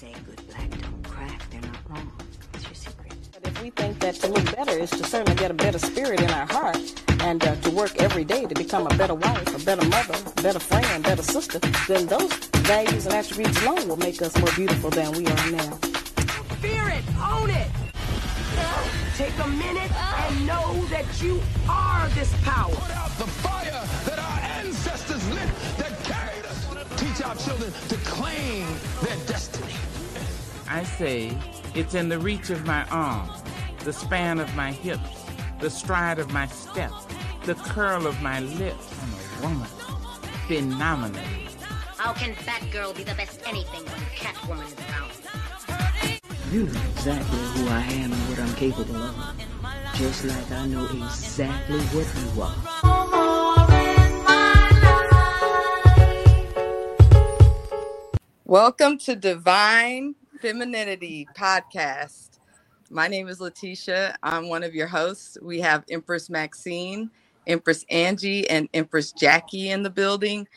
say good black don't crack, they're not wrong. What's your secret? But if we think that to look better is to certainly get a better spirit in our heart and uh, to work every day to become a better wife, a better mother, a better friend, better sister, then those values and attributes alone will make us more beautiful than we are now. Fear it, own it. Take a minute and know that you are this power. Put out the fire that our ancestors lit that carried us. Teach our children to claim their destiny. I say it's in the reach of my arm, the span of my hips, the stride of my step, the curl of my lips. I'm a woman. Phenomenal. How can Batgirl be the best anything when Catwoman is around? You know exactly who I am and what I'm capable of. Just like I know exactly what you are. Welcome to Divine Femininity Podcast. My name is Letitia. I'm one of your hosts. We have Empress Maxine, Empress Angie, and Empress Jackie in the building.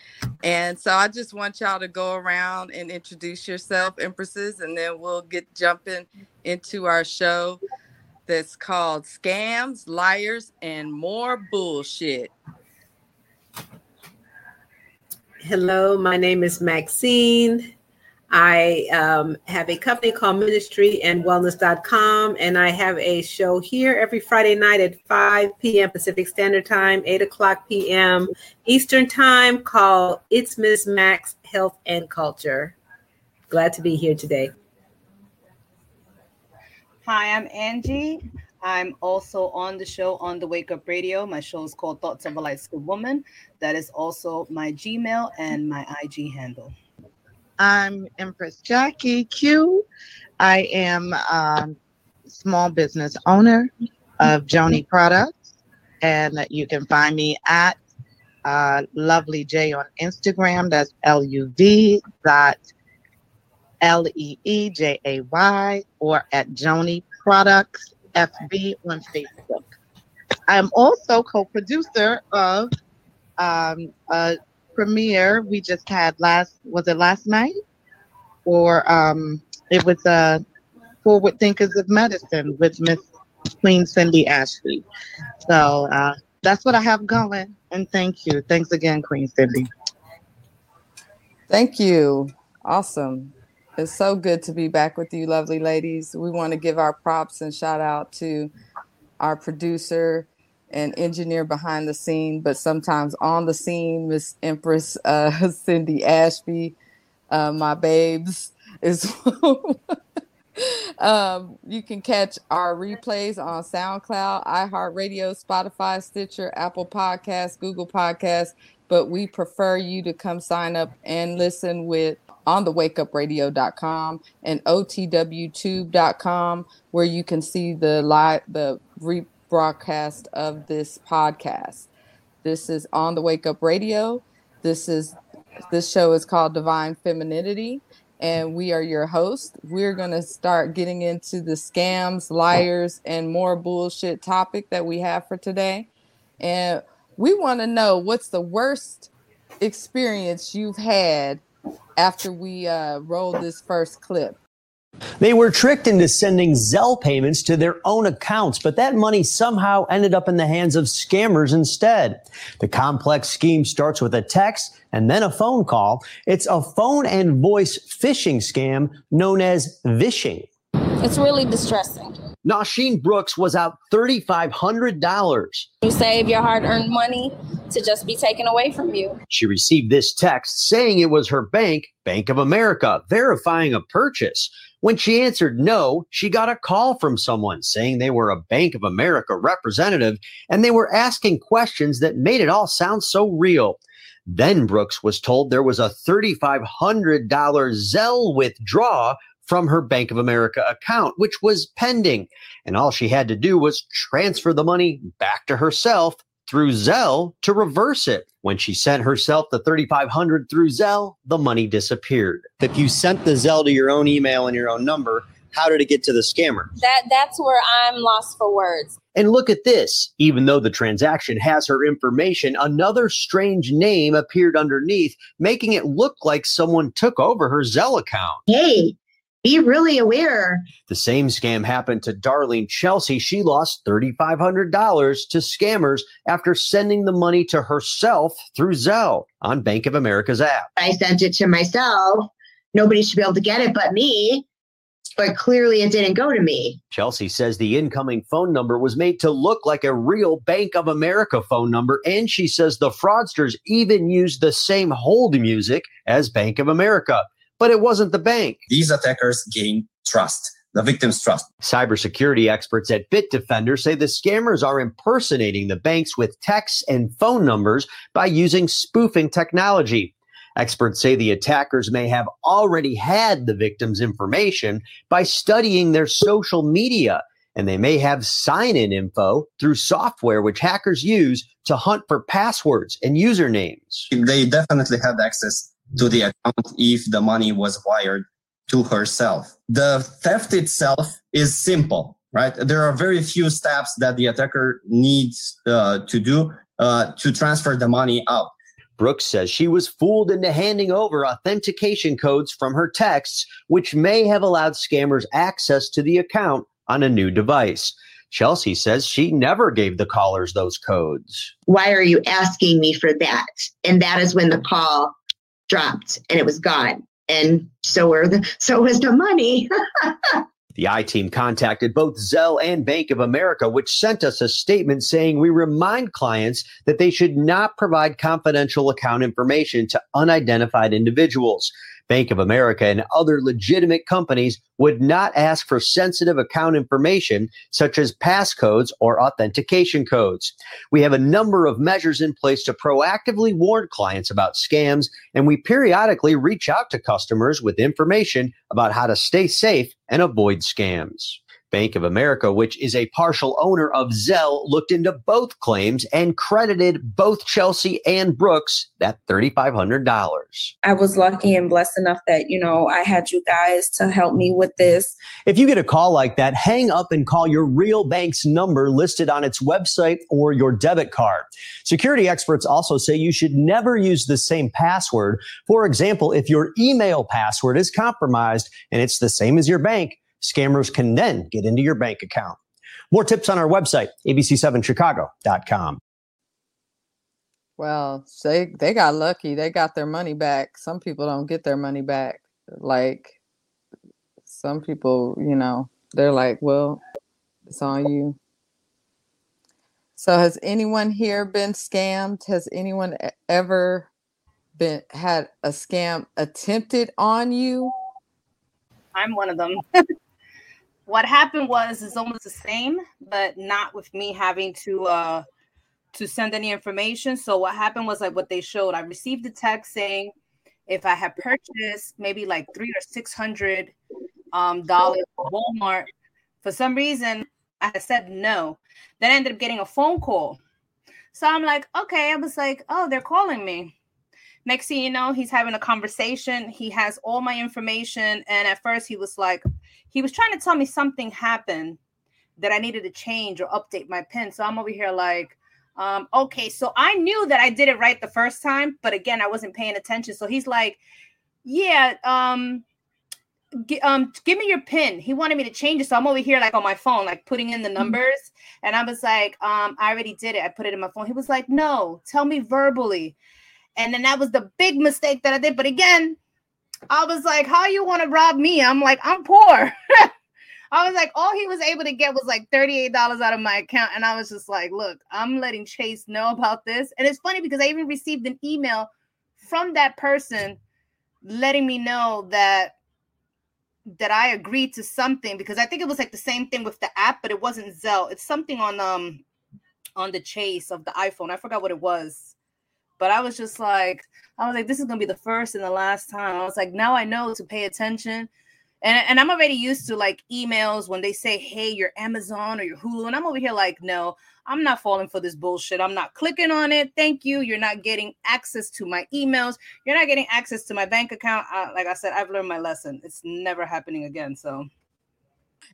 And so I just want y'all to go around and introduce yourself, Empresses, and then we'll get jumping into our show that's called Scams, Liars, and More Bullshit. Hello, my name is Maxine. I um, have a company called Ministry and Wellness.com, and I have a show here every Friday night at 5 p.m. Pacific Standard Time, 8 o'clock p.m. Eastern Time called It's Miss Max Health and Culture. Glad to be here today. Hi, I'm Angie. I'm also on the show on the Wake Up Radio. My show is called Thoughts of a Light Skinned Woman. That is also my Gmail and my IG handle. I'm Empress Jackie Q. I am a small business owner of Joni Products, and you can find me at uh, Lovely J on Instagram. That's L U V dot L E E J A Y, or at Joni Products FB on Facebook. I'm also co-producer of um, a premiere we just had last was it last night or um it was uh forward thinkers of medicine with miss queen cindy ashley so uh that's what i have going and thank you thanks again queen cindy Thank you. Awesome. It's so good to be back with you, lovely ladies. We want to give our props and shout out to our producer and engineer behind the scene, but sometimes on the scene, Miss Empress uh, Cindy Ashby, uh, my babes. Is um, you can catch our replays on SoundCloud, iHeartRadio, Spotify, Stitcher, Apple Podcasts, Google Podcasts. But we prefer you to come sign up and listen with on the wakeupradio.com and otwtube.com where you can see the live the rebroadcast of this podcast. This is on the Wake Up Radio. This is this show is called Divine Femininity and we are your hosts. We're going to start getting into the scams, liars and more bullshit topic that we have for today. And we want to know what's the worst experience you've had after we uh, roll this first clip. They were tricked into sending Zelle payments to their own accounts, but that money somehow ended up in the hands of scammers instead. The complex scheme starts with a text and then a phone call. It's a phone and voice phishing scam known as vishing. It's really distressing. Nasheen Brooks was out $3,500. You save your hard earned money to just be taken away from you. She received this text saying it was her bank, Bank of America, verifying a purchase. When she answered no, she got a call from someone saying they were a Bank of America representative and they were asking questions that made it all sound so real. Then Brooks was told there was a $3,500 Zelle withdrawal from her Bank of America account, which was pending. And all she had to do was transfer the money back to herself through Zelle to reverse it. When she sent herself the 3500 through Zelle, the money disappeared. If you sent the Zelle to your own email and your own number, how did it get to the scammer? That that's where I'm lost for words. And look at this. Even though the transaction has her information, another strange name appeared underneath, making it look like someone took over her Zelle account. Hey, be really aware. The same scam happened to Darlene Chelsea. She lost $3,500 to scammers after sending the money to herself through Zelle on Bank of America's app. I sent it to myself. Nobody should be able to get it but me. But clearly it didn't go to me. Chelsea says the incoming phone number was made to look like a real Bank of America phone number. And she says the fraudsters even used the same hold music as Bank of America but it wasn't the bank. These attackers gain trust the victim's trust. Cybersecurity experts at Bitdefender say the scammers are impersonating the banks with texts and phone numbers by using spoofing technology. Experts say the attackers may have already had the victim's information by studying their social media, and they may have sign in info through software which hackers use to hunt for passwords and usernames. They definitely had access to the account if the money was wired to herself. The theft itself is simple, right? There are very few steps that the attacker needs uh, to do uh, to transfer the money out. Brooks says she was fooled into handing over authentication codes from her texts, which may have allowed scammers access to the account on a new device. Chelsea says she never gave the callers those codes. Why are you asking me for that? And that is when the call dropped and it was gone. And so were the so was the money. The I team contacted both Zelle and Bank of America, which sent us a statement saying we remind clients that they should not provide confidential account information to unidentified individuals. Bank of America and other legitimate companies would not ask for sensitive account information such as passcodes or authentication codes. We have a number of measures in place to proactively warn clients about scams, and we periodically reach out to customers with information about how to stay safe and avoid scams. Bank of America, which is a partial owner of Zelle, looked into both claims and credited both Chelsea and Brooks that $3,500. I was lucky and blessed enough that, you know, I had you guys to help me with this. If you get a call like that, hang up and call your real bank's number listed on its website or your debit card. Security experts also say you should never use the same password. For example, if your email password is compromised and it's the same as your bank, Scammers can then get into your bank account. More tips on our website, abc7chicago.com. Well, they they got lucky. They got their money back. Some people don't get their money back. Like some people, you know, they're like, "Well, it's on you." So, has anyone here been scammed? Has anyone ever been had a scam attempted on you? I'm one of them. what happened was is almost the same, but not with me having to uh to send any information. So what happened was like what they showed. I received a text saying if I had purchased maybe like three or six hundred um dollars Walmart, for some reason I said no. Then I ended up getting a phone call. So I'm like, okay, I was like, oh, they're calling me. Next thing you know, he's having a conversation. He has all my information. And at first, he was like, he was trying to tell me something happened that I needed to change or update my pin. So I'm over here like, um, okay, so I knew that I did it right the first time, but again, I wasn't paying attention. So he's like, yeah, um, g- um, give me your pin. He wanted me to change it. So I'm over here like on my phone, like putting in the mm-hmm. numbers. And I was like, um, I already did it. I put it in my phone. He was like, no, tell me verbally. And then that was the big mistake that I did. But again, I was like, how you want to rob me? I'm like, I'm poor. I was like, all he was able to get was like $38 out of my account. And I was just like, look, I'm letting Chase know about this. And it's funny because I even received an email from that person letting me know that that I agreed to something because I think it was like the same thing with the app, but it wasn't Zelle. It's something on um on the chase of the iPhone. I forgot what it was. But I was just like, I was like, this is gonna be the first and the last time. I was like, now I know to pay attention. And, and I'm already used to like emails when they say, hey, you're Amazon or your Hulu. And I'm over here like, no, I'm not falling for this bullshit. I'm not clicking on it. Thank you. You're not getting access to my emails. You're not getting access to my bank account. Uh, like I said, I've learned my lesson. It's never happening again. So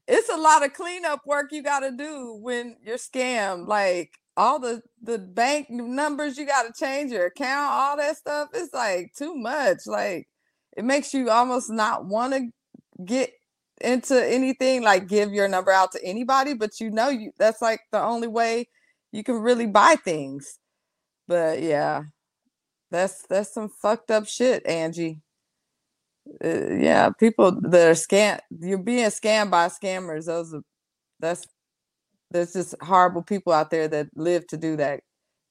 it's a lot of cleanup work you got to do when you're scammed. Like all the the bank numbers you got to change your account all that stuff it's like too much like it makes you almost not want to get into anything like give your number out to anybody, but you know you that's like the only way you can really buy things. But yeah, that's that's some fucked up shit, Angie. Uh, yeah, people that are scam you're being scammed by scammers. Those are that's there's just horrible people out there that live to do that.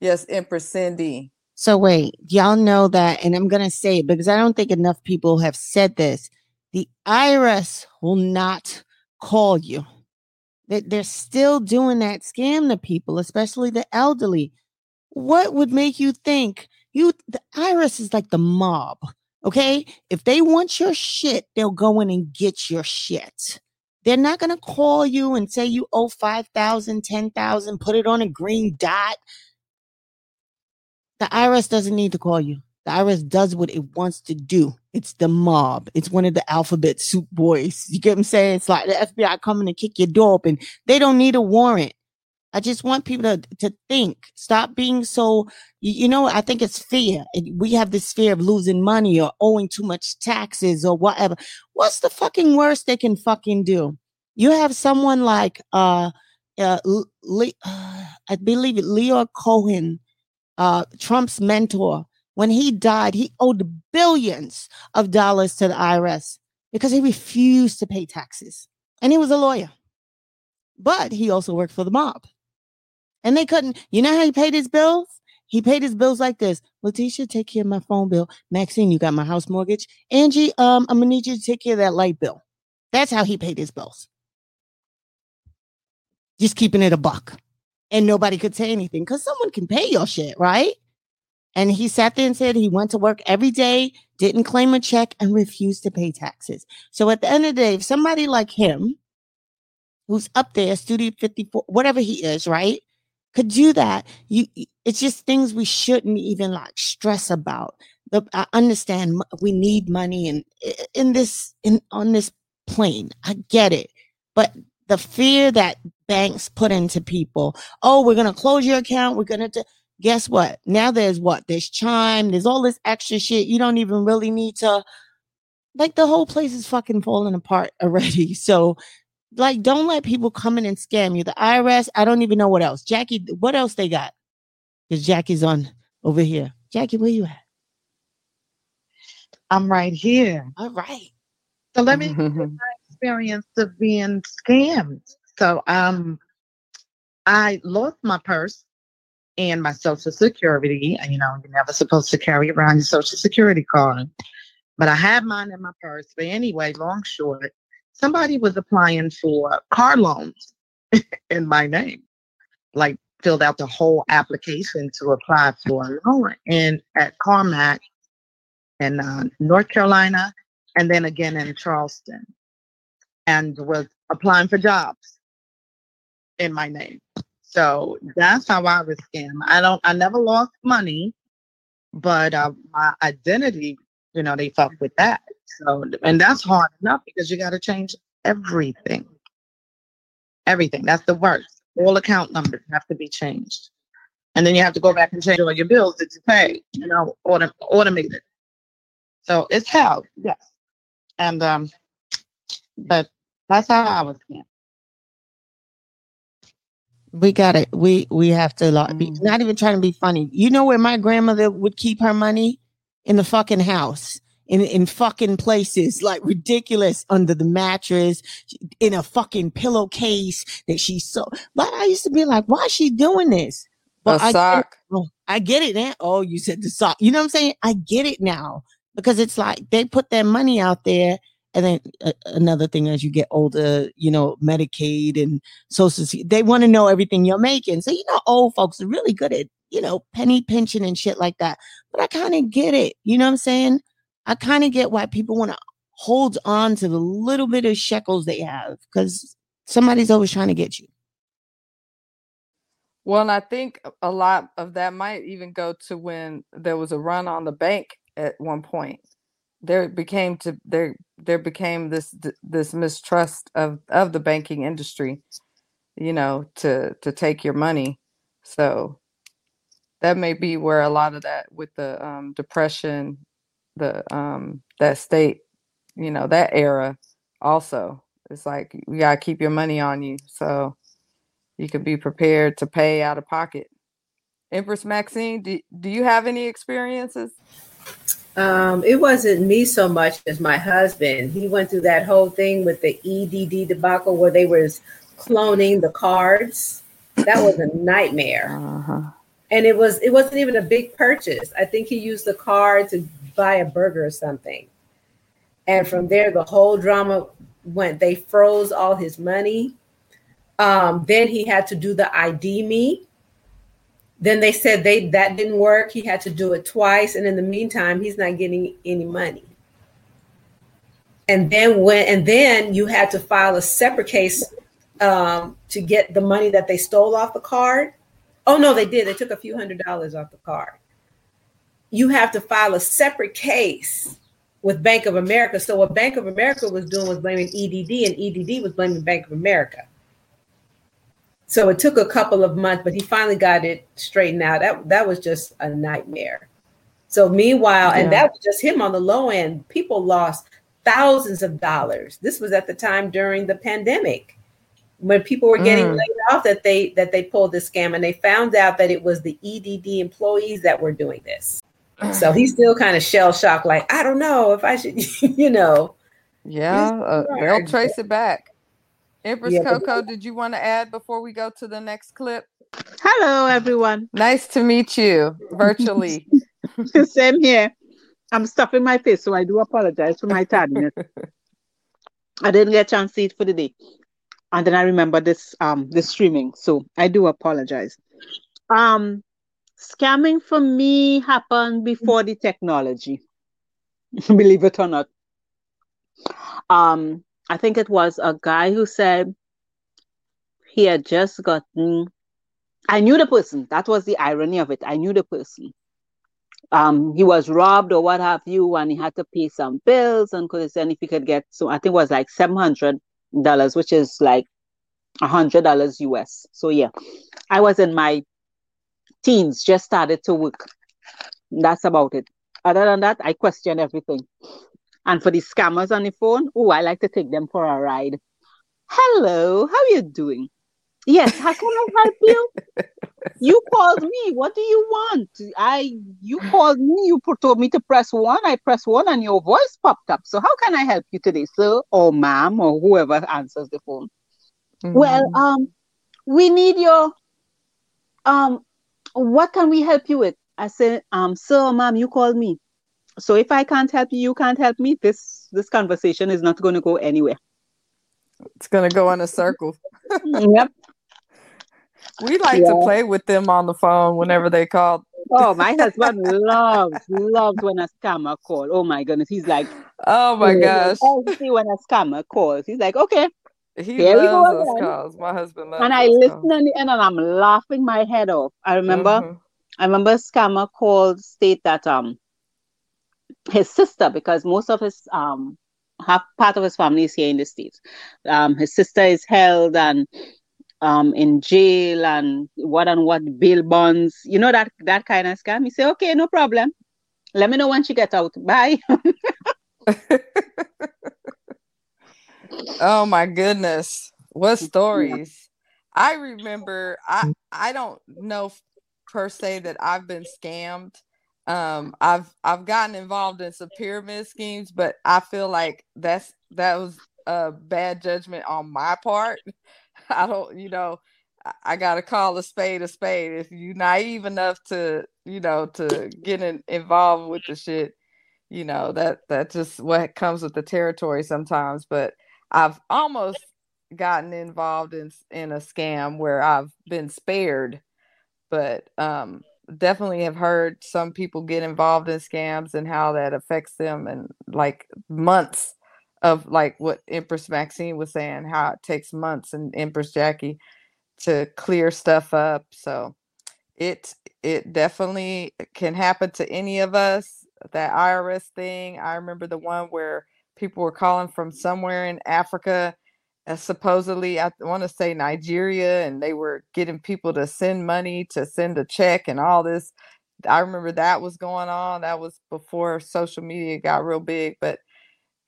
Yes, Empress Cindy. So wait, y'all know that, and I'm gonna say it because I don't think enough people have said this. The IRS will not call you. They- They're still doing that scam to people, especially the elderly. What would make you think you the IRS is like the mob? Okay, if they want your shit, they'll go in and get your shit. They're not gonna call you and say you owe 5,000, 10,000, put it on a green dot. The IRS doesn't need to call you. The IRS does what it wants to do. It's the mob. It's one of the alphabet soup boys. You get what I'm saying? It's like the FBI coming to kick your door open. They don't need a warrant. I just want people to, to think. Stop being so, you, know, I think it's fear. We have this fear of losing money or owing too much taxes or whatever. What's the fucking worst they can fucking do? You have someone like, uh, uh, uh I believe it, Leo Cohen, uh, Trump's mentor. When he died, he owed billions of dollars to the IRS because he refused to pay taxes. And he was a lawyer. But he also worked for the mob. And they couldn't, you know how he paid his bills? He paid his bills like this. Letitia, take care of my phone bill. Maxine, you got my house mortgage. Angie, um, I'm gonna need you to take care of that light bill. That's how he paid his bills. Just keeping it a buck. And nobody could say anything because someone can pay your shit, right? And he sat there and said he went to work every day, didn't claim a check, and refused to pay taxes. So at the end of the day, if somebody like him, who's up there, Studio 54, whatever he is, right, could do that, you it's just things we shouldn't even like stress about. The, I understand we need money and in this in on this plane. I get it. But the fear that banks put into people, oh, we're gonna close your account, we're gonna do guess what? Now there's what? There's chime, there's all this extra shit. You don't even really need to like the whole place is fucking falling apart already. So like don't let people come in and scam you. The IRS, I don't even know what else. Jackie, what else they got? Because Jackie's on over here. Jackie, where you at? I'm right here. All right. So let me give my experience of being scammed. So um I lost my purse and my social security. You know, you're never supposed to carry around your social security card. But I had mine in my purse. But anyway, long short, somebody was applying for car loans in my name. Like filled out the whole application to apply for a loan. And at CarMax in uh, North Carolina, and then again in Charleston, and was applying for jobs in my name. So that's how I was scammed. I don't. I never lost money, but uh, my identity, you know, they fuck with that. So, and that's hard enough because you got to change everything. Everything. That's the worst. All account numbers have to be changed, and then you have to go back and change all your bills that you pay. You know, autom- automated. So it's hell, yes. And um, but that's how I was scammed. We got it. We we have to like, be, not even trying to be funny. You know where my grandmother would keep her money in the fucking house, in in fucking places like ridiculous under the mattress, in a fucking pillowcase that she so. But I used to be like, why is she doing this? A I get it- sock. oh, I get it now. Oh, you said the sock. You know what I'm saying? I get it now because it's like they put their money out there. And then uh, another thing, as you get older, you know, Medicaid and Social Security, they want to know everything you're making. So, you know, old folks are really good at, you know, penny pinching and shit like that. But I kind of get it. You know what I'm saying? I kind of get why people want to hold on to the little bit of shekels they have because somebody's always trying to get you. Well, and I think a lot of that might even go to when there was a run on the bank at one point. There became to there there became this this mistrust of of the banking industry, you know, to to take your money. So that may be where a lot of that with the um, depression, the um, that state, you know, that era also It's like you gotta keep your money on you so you could be prepared to pay out of pocket. Empress Maxine, do, do you have any experiences? Um, it wasn't me so much as my husband. He went through that whole thing with the EDD debacle where they was cloning the cards. That was a nightmare. Uh-huh. And it was it wasn't even a big purchase. I think he used the card to buy a burger or something. And from there, the whole drama went. They froze all his money. Um, then he had to do the ID me. Then they said they that didn't work. He had to do it twice, and in the meantime, he's not getting any money. And then when and then you had to file a separate case um, to get the money that they stole off the card. Oh no, they did. They took a few hundred dollars off the card. You have to file a separate case with Bank of America. So what Bank of America was doing was blaming EDD, and EDD was blaming Bank of America. So it took a couple of months, but he finally got it straightened out. That that was just a nightmare. So meanwhile, and that was just him on the low end. People lost thousands of dollars. This was at the time during the pandemic when people were getting Mm. laid off that they that they pulled this scam and they found out that it was the EDD employees that were doing this. So he's still kind of shell shocked, like I don't know if I should, you know. Yeah, uh, they'll trace it back. Empress Yeah, but- Coco, did you want to add before we go to the next clip? Hello, everyone. Nice to meet you virtually. Same here. I'm stuffing my face, so I do apologize for my tardiness. I didn't get a chance to eat for the day, and then I remember this um this streaming, so I do apologize. Um, scamming for me happened before the technology, believe it or not. Um, I think it was a guy who said he had just gotten. I knew the person. That was the irony of it. I knew the person um he was robbed or what have you and he had to pay some bills and could and if he could get so I think it was like seven hundred dollars which is like a hundred dollars US so yeah I was in my teens just started to work that's about it other than that I question everything and for the scammers on the phone oh I like to take them for a ride hello how are you doing yes how can I help you you called me. What do you want? I you called me. You told me to press one. I press one, and your voice popped up. So how can I help you today, sir or ma'am or whoever answers the phone? Well, um, we need your um. What can we help you with? I said, um, sir ma'am, you called me. So if I can't help you, you can't help me. This this conversation is not going to go anywhere. It's gonna go in a circle. yep. We like Yeah. to play with them on the phone whenever they call. Oh, my husband loves loves when a scammer call. Oh my goodness, he's like, Oh my gosh. see when a scammer calls, he's like, okay, He here loves those again. My husband loves And I listen calls. on the end, and I'm laughing my head off. I remember, Mhm. I remember a scammer called state that um his sister because most of his um half part of his family is here in the states. Um, his sister is held and um in jail and what and what bail bonds. You know that that kind of scam. You say, okay, no problem. Let me know when she get out. Bye. Oh my goodness. What stories? I remember I I don't know per se that I've been scammed. Um I've I've gotten involved in some pyramid schemes, but I feel like that's that was a bad judgment on my part. I don't, you know, I, I gotta call a spade a spade. If you naive enough to, you know, to get in, involved with the shit, you know, that that just what comes with the territory sometimes. But I've almost gotten involved in in a scam where I've been spared, but um definitely have heard some people get involved in scams and how that affects them and like months of like what Empress Maxine was saying, how it takes months and Empress Jackie to clear stuff up. So it it definitely can happen to any of us. That IRS thing, I remember the one where people were calling from somewhere in Africa, uh, supposedly I want to say Nigeria, and they were getting people to send money to send a check and all this. I remember that was going on. That was before social media got real big, but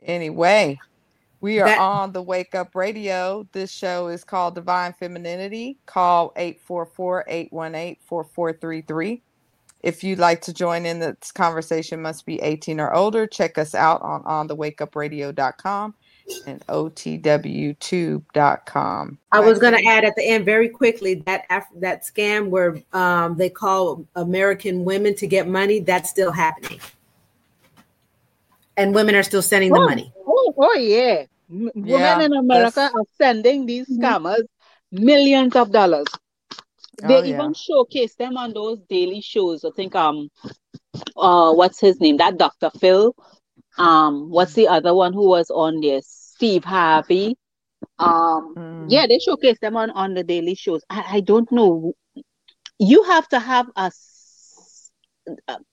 anyway, We are That- on the Wake Up Radio. This show is called Divine Femininity. Call 844-818-4433. If you'd like to join in this conversation, must be 18 or older. Check us out on onthewakeupradio.com and otwtube.com. I was going to add at the end very quickly that af- that scam where um, they call American women to get money. That's still happening, and women are still sending the Oh, money. Oh, oh yeah. M- Yeah, Women in America that's- are sending these scammers millions of dollars. They Oh, yeah. even showcase them on those daily shows. I think um uh what's his name? That Dr. Phil. Um, what's the other one who was on there? Steve Harvey. Um, yeah, they showcase them on, on the daily shows. I, I don't know. You have to have a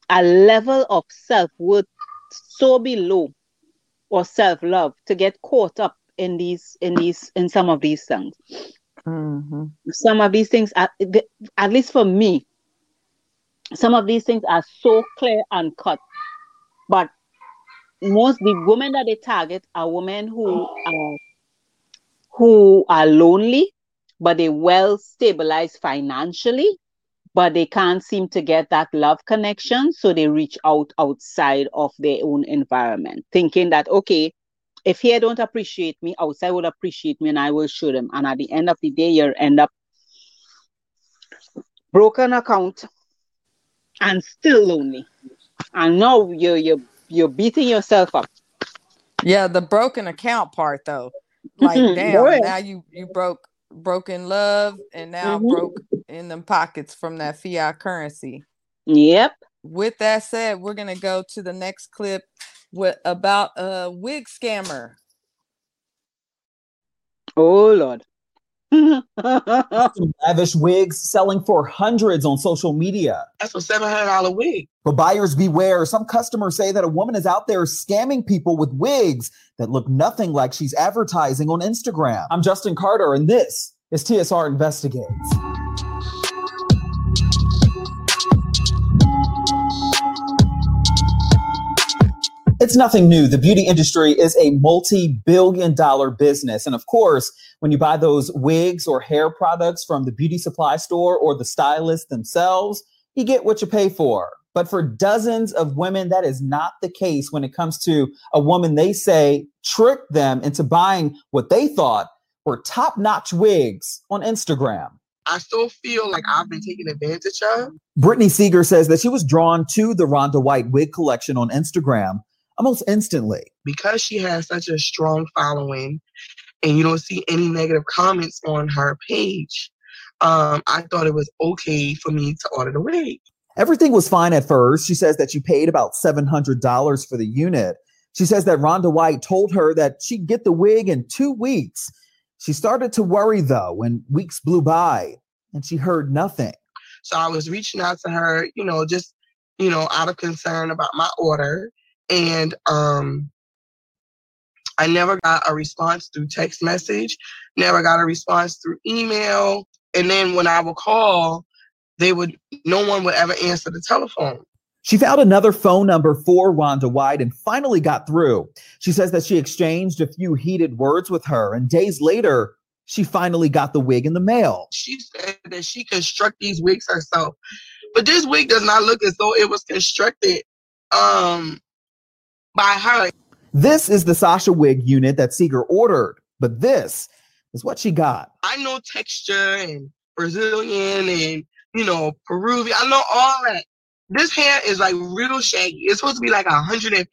a level of self-worth so below or self-love to get caught up in these in these in some of these things Mm-hmm. some of these things are at least for me some of these things are so clear and cut. But most the women that they target are women who are who are lonely but they well stabilized financially but they can't seem to get that love connection so they reach out outside of their own environment thinking that okay if he don't appreciate me outside will appreciate me and i will show them and at the end of the day you'll end up broken account and still lonely and now you're you're you're beating yourself up Yeah, the broken account part though. Like Mhm, damn, ahead. now you you broke broken love and now Mhm. broke in them pockets from that fiat currency. Yep. With that said, we're gonna go to the next clip with about a wig scammer. oh lord lavish wigs selling for hundreds on social media. That's a seven hundred dollar wig. But buyers beware. Some customers say that a woman is out there scamming people with wigs that look nothing like she's advertising on Instagram. I'm Justin Carter, and this is TSR Investigates. It's nothing new. The beauty industry is a multi billion dollar business. And of course, when you buy those wigs or hair products from the beauty supply store or the stylist themselves, you get what you pay for. But for dozens of women, that is not the case when it comes to a woman they say tricked them into buying what they thought were top notch wigs on Instagram. I still feel like I've been taken advantage of. Brittany Seeger says that she was drawn to the Rhonda White wig collection on Instagram almost instantly. because she has such a strong following and you don't see any negative comments on her page, um, I thought it was okay for me to order the wig. Everything was fine at first. She says that she paid about $700 for the unit. She says that Rhonda White told her that she'd get the wig in two weeks. She started to worry though when weeks blew by and she heard nothing. So I was reaching out to her, you know, just, you know, out of concern about my order. And um I never got a response through text message, never got a response through email. And then when I would call, they would no one would ever answer the telephone. She found another phone number for Rhonda White and finally got through. She says that she exchanged a few heated words with her, and days later, she finally got the wig in the mail. She said that she constructed these wigs herself. But this wig does not look as though it was constructed um by her. This is the Sasha wig unit that Seeger ordered, but this is what she got. I know texture and Brazilian and you know Peruvian. I know all that. This hair is like real shaggy. It's supposed to be like 150%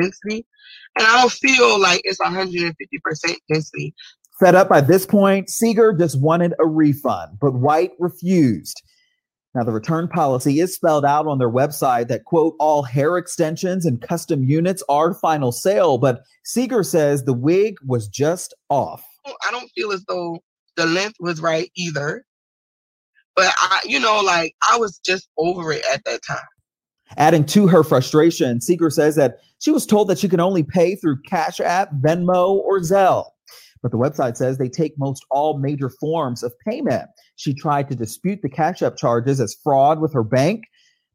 density, and I don't feel like it's 150% density. Fed up by this point, Seeger just wanted a refund, but White refused. Now, the return policy is spelled out on their website that, quote, all hair extensions and custom units are final sale, but Seeger says the wig was just off. Oh, I don't feel as though the length was right either. But I, you know, like I was just over it at that time. Adding to her frustration, Seeger says that she was told that she could only pay through Cash App, Venmo, or Zelle. But the website says they take most all major forms of payment. She tried to dispute the Cash App charges as fraud with her bank,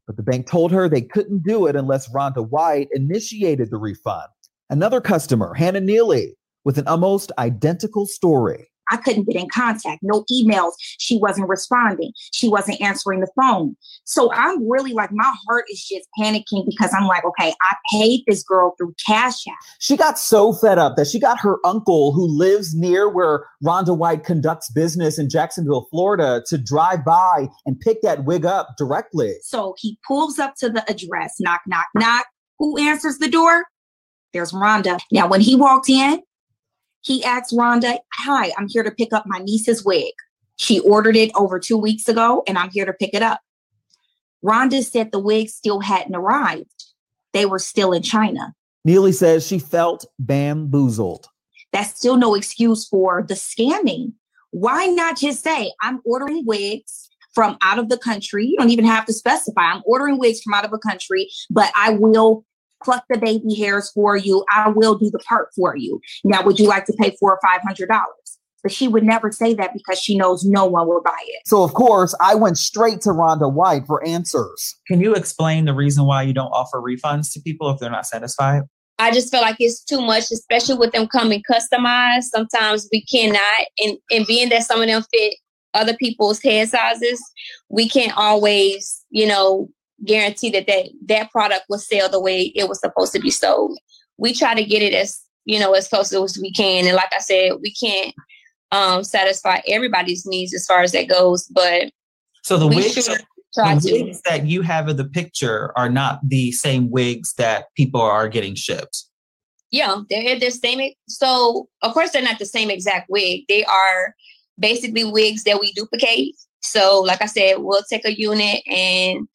but the bank told her they couldn't do it unless Rhonda White initiated the refund. Another customer, Hannah Neely, with an almost identical story. I couldn't get in contact, no emails. She wasn't responding. She wasn't answering the phone. So I'm really like, my heart is just panicking because I'm like, okay, I paid this girl through Cash App. She got so fed up that she got her uncle, who lives near where Rhonda White conducts business in Jacksonville, Florida, to drive by and pick that wig up directly. So he pulls up to the address, knock, knock, knock. Who answers the door? There's Rhonda. Now, when he walked in, he asked Rhonda, Hi, I'm here to pick up my niece's wig. She ordered it over two weeks ago, and I'm here to pick it up. Rhonda said the wig still hadn't arrived. They were still in China. Neely says she felt bamboozled. That's still no excuse for the scamming. Why not just say, I'm ordering wigs from out of the country? You don't even have to specify. I'm ordering wigs from out of a country, but I will pluck the baby hairs for you. I will do the part for you. Now, would you like to pay four or five hundred dollars? But she would never say that because she knows no one will buy it. So, of course, I went straight to Rhonda White for answers. Can you explain the reason why you don't offer refunds to people if they're not satisfied? I just feel like it's too much, especially with them coming customized. Sometimes we cannot, and, and being that some of them fit other people's head sizes, we can't always, you know, guarantee that that, that product will sell the way it was supposed to be sold. We try to get it as, you know, as close as we can. And like I said, we can't um, satisfy everybody's needs as far as that goes, but So the wigs, should the wigs that you have in the picture are not the same wigs that people are getting shipped. Yeah, they're the same. So, of course, they're not the same exact wig. They are basically wigs that we duplicate. So, like I said, we'll take a unit and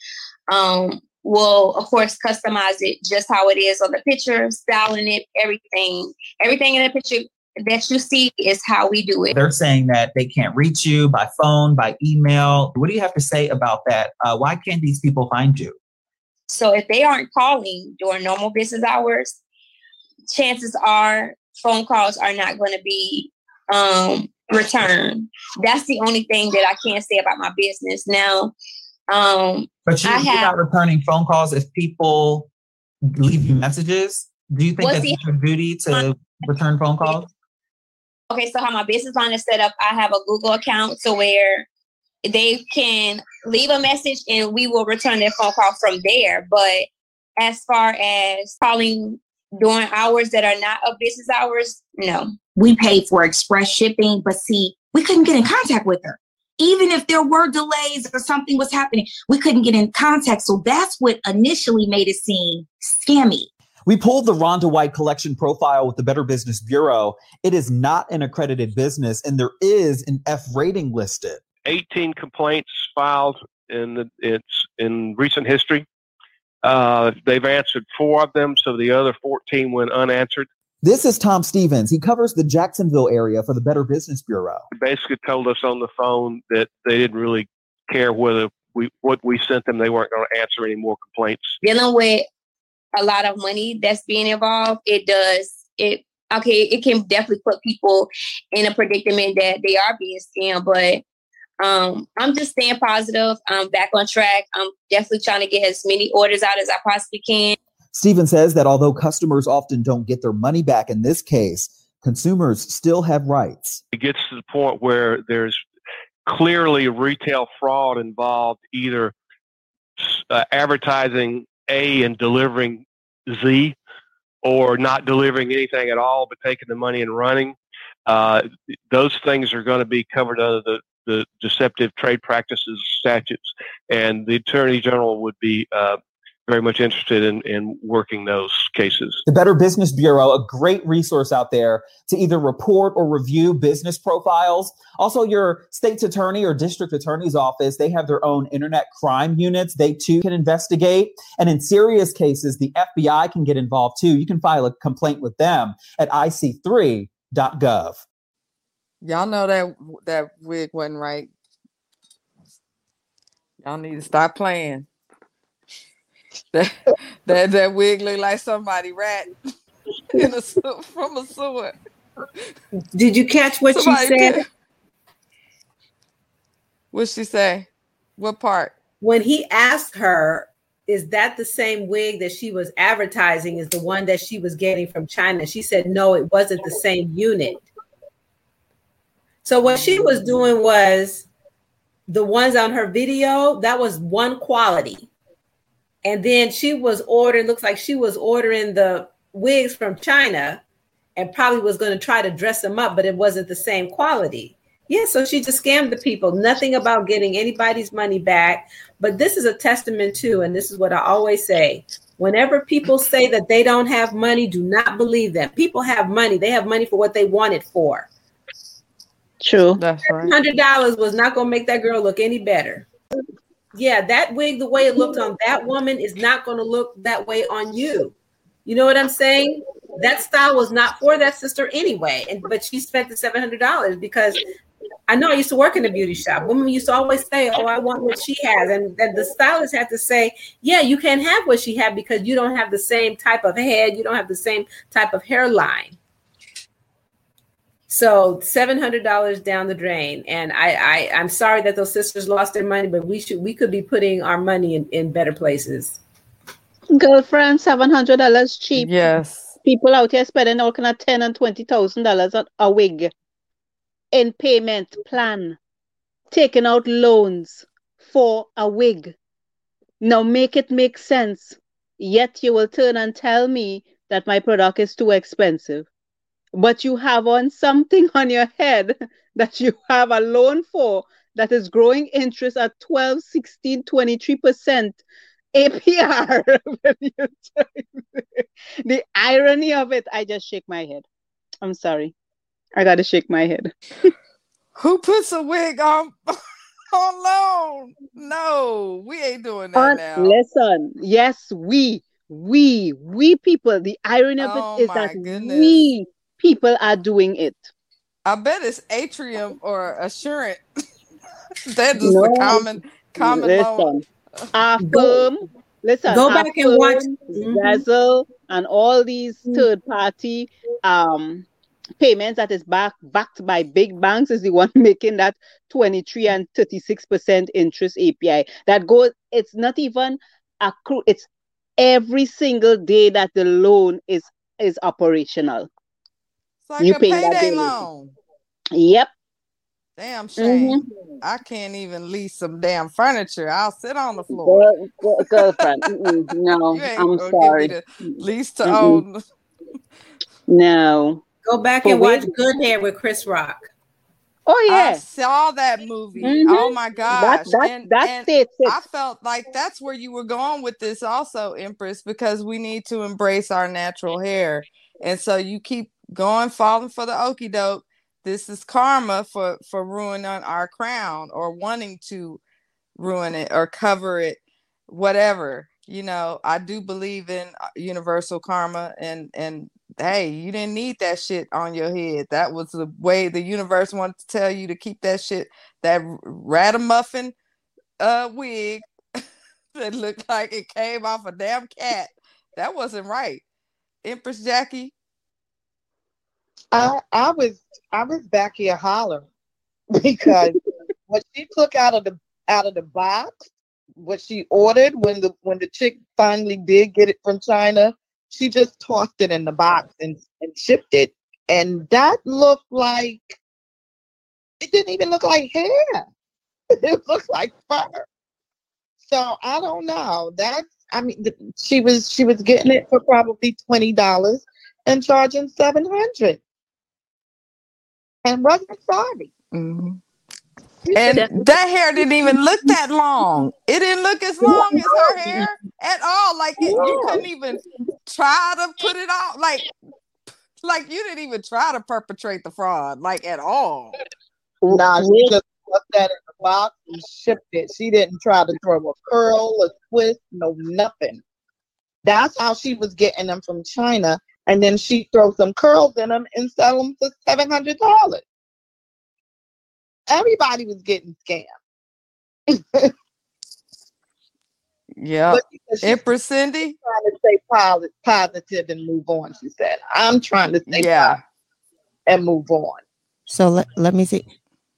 um, we'll, of course, customize it just how it is on the picture, styling it, everything. Everything in the picture that you see is how we do it. They're saying that they can't reach you by phone, by email. What do you have to say about that? Uh, why can't these people find you? So if they aren't calling during normal business hours, chances are phone calls are not going to be um, returned. That's the only thing that I can't say about my business. Now, um, But you, I you're have not returning phone calls if people leave you messages. Do you think Well, that's see- your duty to return phone calls? okay, so how my business line is set up, I have a Google account to where they can leave a message and we will return their phone call from there. But as far as calling during hours that are not of business hours, no. We paid for express shipping, but see, we couldn't get in contact with her. Even if there were delays or something was happening, we couldn't get in contact. So that's what initially made it seem scammy. We pulled the Rhonda White collection profile with the Better Business Bureau. It is not an accredited business, and there is an F rating listed. 18 complaints filed in the, it's in recent history. Uh, they've answered four of them, so the other 14 went unanswered. This is Tom Stevens. He covers the Jacksonville area for the Better Business Bureau. They basically told us on the phone that they didn't really care whether we what we sent them. They weren't going to answer any more complaints. Dealing with a lot of money that's being involved, it does it okay, it can definitely put people in a predicament that they are being scammed, but um, I'm just staying positive. I'm back on track. I'm definitely trying to get as many orders out as I possibly can. Stevens says that although customers often don't get their money back in this case, consumers still have rights. It gets to the point where there's clearly retail fraud involved, either uh, advertising A and delivering Z, or not delivering anything at all but taking the money and running. Uh, those things are going to be covered under the, the deceptive trade practices statutes, and the attorney general would be uh, very much interested in, in working those cases. The Better Business Bureau, a great resource out there to either report or review business profiles. Also, your state's attorney or district attorney's office, they have their own internet crime units. They too can investigate. And in serious cases, the FBI can get involved too. You can file a complaint with them at ic3.gov. Y'all know that that wig wasn't right. Y'all need to stop playing. That that, that wig look like somebody rat in a from a sewer. Did you catch what Somebody she said? did. What'd she say? What part? When he asked her, is that the same wig that she was advertising is the one that she was getting from China? She said, no, it wasn't the same unit. So what she was doing was the ones on her video, that was one quality. And then she was ordering, looks like she was ordering the wigs from China and probably was going to try to dress them up, but it wasn't the same quality. Yeah, so she just scammed the people. Nothing about getting anybody's money back. But this is a testament to, and this is what I always say whenever people say that they don't have money, do not believe them. People have money, they have money for what they want it for. True. That's right. Hundred dollars was not going to make that girl look any better. Yeah, that wig, the way it looked on that woman, is not going to look that way on you. You know what I'm saying? That style was not for that sister anyway, and but she spent the seven hundred dollars because I know I used to work in a beauty shop. Women used to always say, "Oh, I want what she has," and then the stylist had to say, "Yeah, you can't have what she had because you don't have the same type of head, you don't have the same type of hairline." So seven hundred dollars down the drain, and I, I I'm sorry that those sisters lost their money, but we should we could be putting our money in, in better places. Girlfriend, seven hundred dollars cheap. Yes. People out here spending all kind of ten and twenty thousand dollars on a wig in payment plan, taking out loans for a wig. Now make it make sense. Yet you will turn and tell me that my product is too expensive. But you have on something on your head that you have a loan for that is growing interest at 12, 16, 23% APR. When you tell me- the irony of it, I just shake my head. I'm sorry. I gotta shake my head. Who puts a wig on on loan? No, we ain't doing that now. Listen, yes, we, we, we people. The irony of Oh it is that goodness. we people are doing it. I bet it's Atrium or Assurant. That's No. the common common loan. Listen, our firm, listen, go our back and watch- firm, Mhm. And all these third party um payments that is back backed by big banks is the one making that 23 and 36 percent interest API. That goes, it's not even accrue, it's every single day that the loan is is operational. It's like You a paying that payday loan. Yep. Damn shame. Mm-hmm. I can't even lease some damn furniture. I'll sit on the floor. Girl, girl- girlfriend, no, I'm gonna give me sorry. lease to Mm-mm. own. No. Go back For and watch wig- Good Hair with Chris Rock. Oh yeah, I saw that movie. Mhm. Oh my gosh. That that and, that and states it. I felt like that's where you were going with this also, Empress, because we need to embrace our natural hair. And so you keep going, falling for the okie doke. This is karma for for ruining our crown or wanting to ruin it or cover it, whatever. You know, I do believe in uh, universal karma and and hey, you didn't need that shit on your head. That was the way the universe wanted to tell you to keep that shit, that r- ragamuffin uh wig that looked like it came off a damn cat. That wasn't right. Empress Jackie. I I was I was back here hollering because what she took out of the out of the box, what she ordered when the when the chick finally did get it from China, she just tossed it in the box and, and shipped it. And that looked like it didn't even look like hair. It looked like fur. So I don't know. That's I mean she was she was getting it for probably twenty dollars and charging seven hundred. And wasn't sorry. Mm-hmm. And that hair didn't even look that long. It didn't look as long as her hair at all. Like it, you couldn't even try to put it on. Like, like you didn't even try to perpetrate the fraud, like at all. Nah, she just put that in the box and shipped it. She didn't try to throw a curl, a twist, no nothing. That's how she was getting them from China. And then she throw some curls in them and sell them for seven hundred dollars. Everybody was getting scammed. Yeah. But because Empress Cindy. trying to stay positive and move on, she said. I'm trying to stay Yeah. positive and move on. So let, let me see.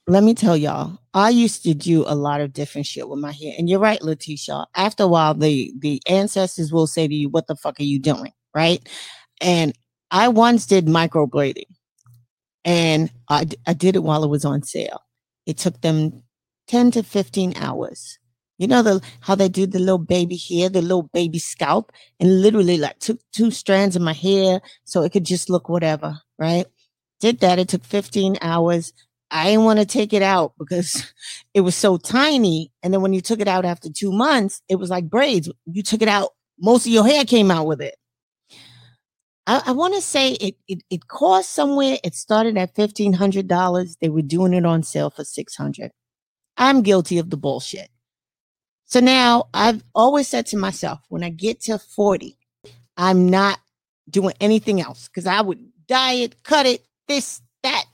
let me tell y'all, I used to do a lot of different shit with my hair. And you're right, Letitia. After a while, the the ancestors will say to you, What the fuck are you doing? Right. And I once did microblading. And I, I did it while it was on sale. It took them 10 to 15 hours. You know the how they do the little baby hair, the little baby scalp, and literally like took two strands of my hair so it could just look whatever, right? Did that. It took 15 hours. I didn't want to take it out because it was so tiny. And then when you took it out after two months, it was like braids. You took it out, most of your hair came out with it. I, I want to say it, it it cost somewhere. It started at fifteen hundred dollars. They were doing it on sale for six hundred. I'm guilty of the bullshit. So now I've always said to myself, when I get to forty, I'm not doing anything else because I would diet, cut it, this, that.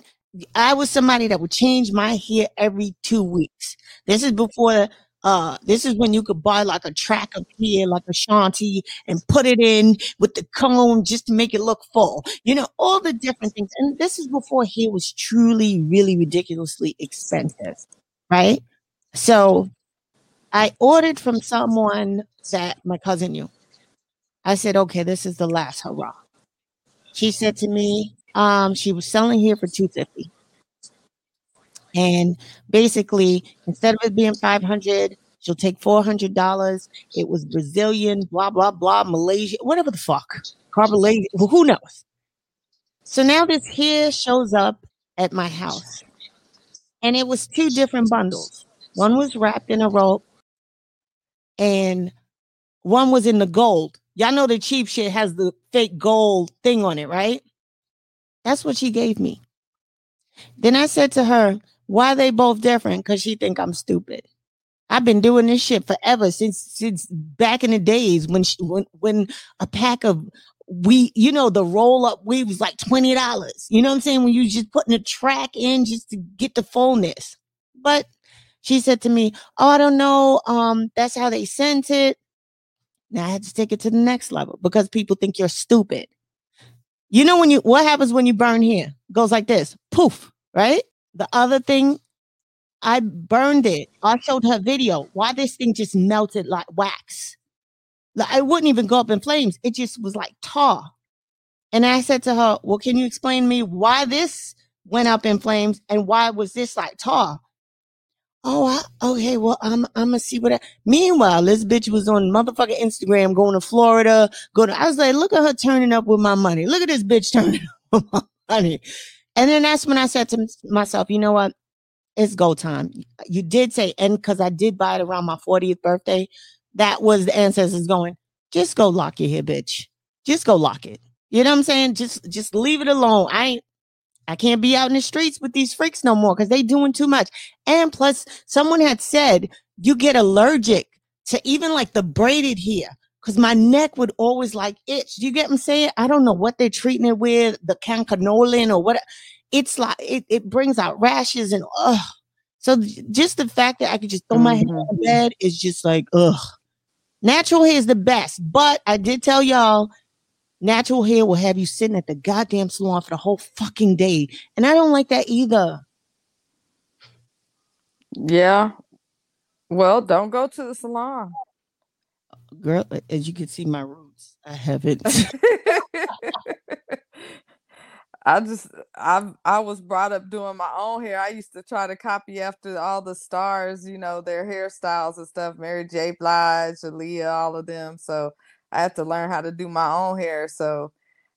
I was somebody that would change my hair every two weeks. This is before uh this is when you could buy like a track of hair like a shanty and put it in with the comb just to make it look full. You know all the different things. And this is before hair was truly really ridiculously expensive right? So i ordered from someone that my cousin knew. I said okay this is the last hurrah. She said to me um she was selling here for 250 and basically, instead of it being 500, she'll take $400. It was Brazilian, blah, blah, blah, Malaysia, whatever the fuck. Carbonate, who knows? So now this here shows up at my house. And it was two different bundles. One was wrapped in a rope, and one was in the gold. Y'all know the cheap shit has the fake gold thing on it, right? That's what she gave me. Then I said to her, why are they both different? Because she think I'm stupid. I've been doing this shit forever since since back in the days when she, when when a pack of we you know the roll up weed was like twenty dollars. You know what I'm saying? When you just putting a track in just to get the fullness. But she said to me, "Oh, I don't know. Um, that's how they sent it." Now I had to take it to the next level because people think you're stupid. You know when you what happens when you burn hair? Goes like this, poof, right? The other thing, I burned it. I showed her video. Why this thing just melted like wax. Like it wouldn't even go up in flames. It just was like tar. And I said to her, Well, can you explain to me why this went up in flames and why was this like tar? Oh, I, okay. Well, I'm I'm gonna see what. I, Meanwhile, this bitch was on motherfucking Instagram going to Florida. Go to. I was like, look at her turning up with my money. Look at this bitch turning up with my money. And then that's when I said to myself, you know what? It's go time. You did say, and because I did buy it around my 40th birthday, that was the ancestors going, just go lock your hair, bitch. Just go lock it. You know what I'm saying? Just just leave it alone. I ain't I can't be out in the streets with these freaks no more because they doing too much. And plus, someone had said you get allergic to even like the braided hair because my neck would always like itch. Do you get what I'm saying? I don't know what they're treating it with, the Kanekalon or what. It's like it, it brings out rashes and ugh. So just the fact that I could just throw my head mm-hmm. on the bed is just like ugh. Natural hair is the best, but I did tell y'all natural hair will have you sitting at the goddamn salon for the whole fucking day, and I don't like that either. Yeah. Well, don't go to the salon. Girl, as you can see, my roots, I haven't. I just I I was brought up doing my own hair. I used to try to copy after all the stars, you know, their hairstyles and stuff. Mary J. Blige, Aaliyah, all of them. So I had to learn how to do my own hair. So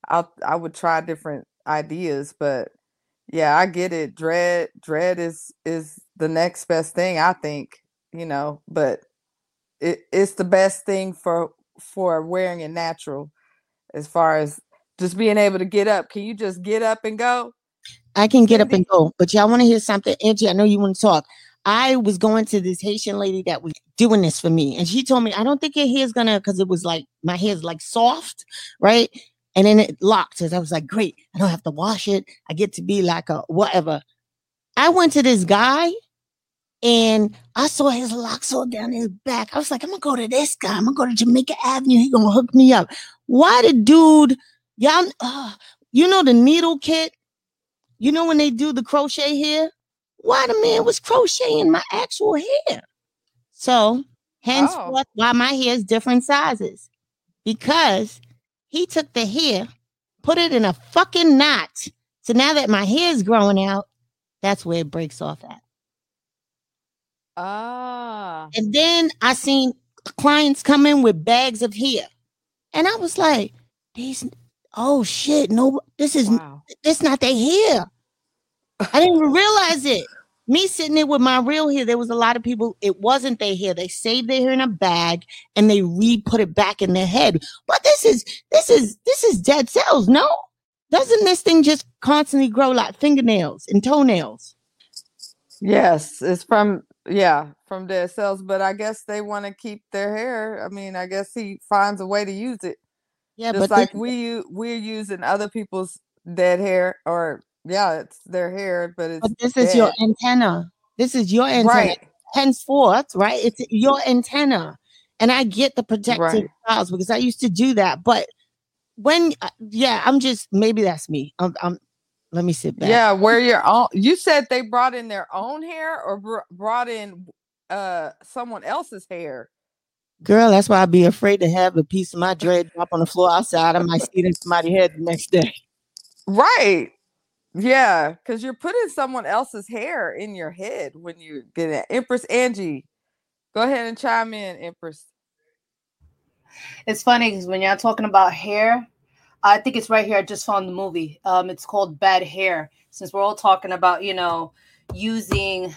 I I would try different ideas, but yeah, I get it. Dread dread is is the next best thing, I think, you know, but it, it's the best thing for for wearing it natural as far as just being able to get up. Can you just get up and go? I can get up and go, but y'all want to hear something, Angie? I know you want to talk. I was going to this Haitian lady that was doing this for me, and she told me, "I don't think your hair's gonna," because it was like my hair's like soft, right? And then it locked. So I was like, "Great, I don't have to wash it. I get to be like a whatever." I went to this guy, and I saw his locks all down his back. I was like, "I'm gonna go to this guy. I'm gonna go to Jamaica Avenue. He gonna hook me up." Why the dude? Y'all, uh, you know the needle kit. You know when they do the crochet here why the man was crocheting my actual hair. So henceforth, why my hair is different sizes. Because he took the hair, put it in a fucking knot. So now that my hair is growing out, that's where it breaks off at. Ah. And then I seen clients come in with bags of hair. And I was like, these oh shit, no, this is this not their hair. I didn't even realize it. Me sitting there with my real hair, there was a lot of people, it wasn't their hair. They saved their hair in a bag and they re-put it back in their head. But this is this is this is dead cells, no? Doesn't this thing just constantly grow like fingernails and toenails? Yes, it's from yeah, from dead cells, but I guess they want to keep their hair. I mean, I guess he finds a way to use it. Yeah, Just but like we u- we're using other people's dead hair or yeah, it's their hair, but it's But this is your antenna. This is your antenna. Right. Henceforth, right? It's your antenna. And I get the protective Right. styles because I used to do that. But when, uh, yeah, I'm just, maybe that's me. I'm, I'm let me sit back. Yeah, where your own you said they brought in their own hair or br- brought in uh someone else's hair. Girl, that's why I'd be afraid to have a piece of my dread drop on the floor outside. I might see it in somebody's head the next day. Right. Yeah, because you're putting someone else's hair in your head when you get it. Empress Angie, go ahead and chime in, Empress. It's funny because when you're talking about hair, I think it's right here. I just found the movie. Um, it's called Bad Hair. Since we're all talking about, you know, using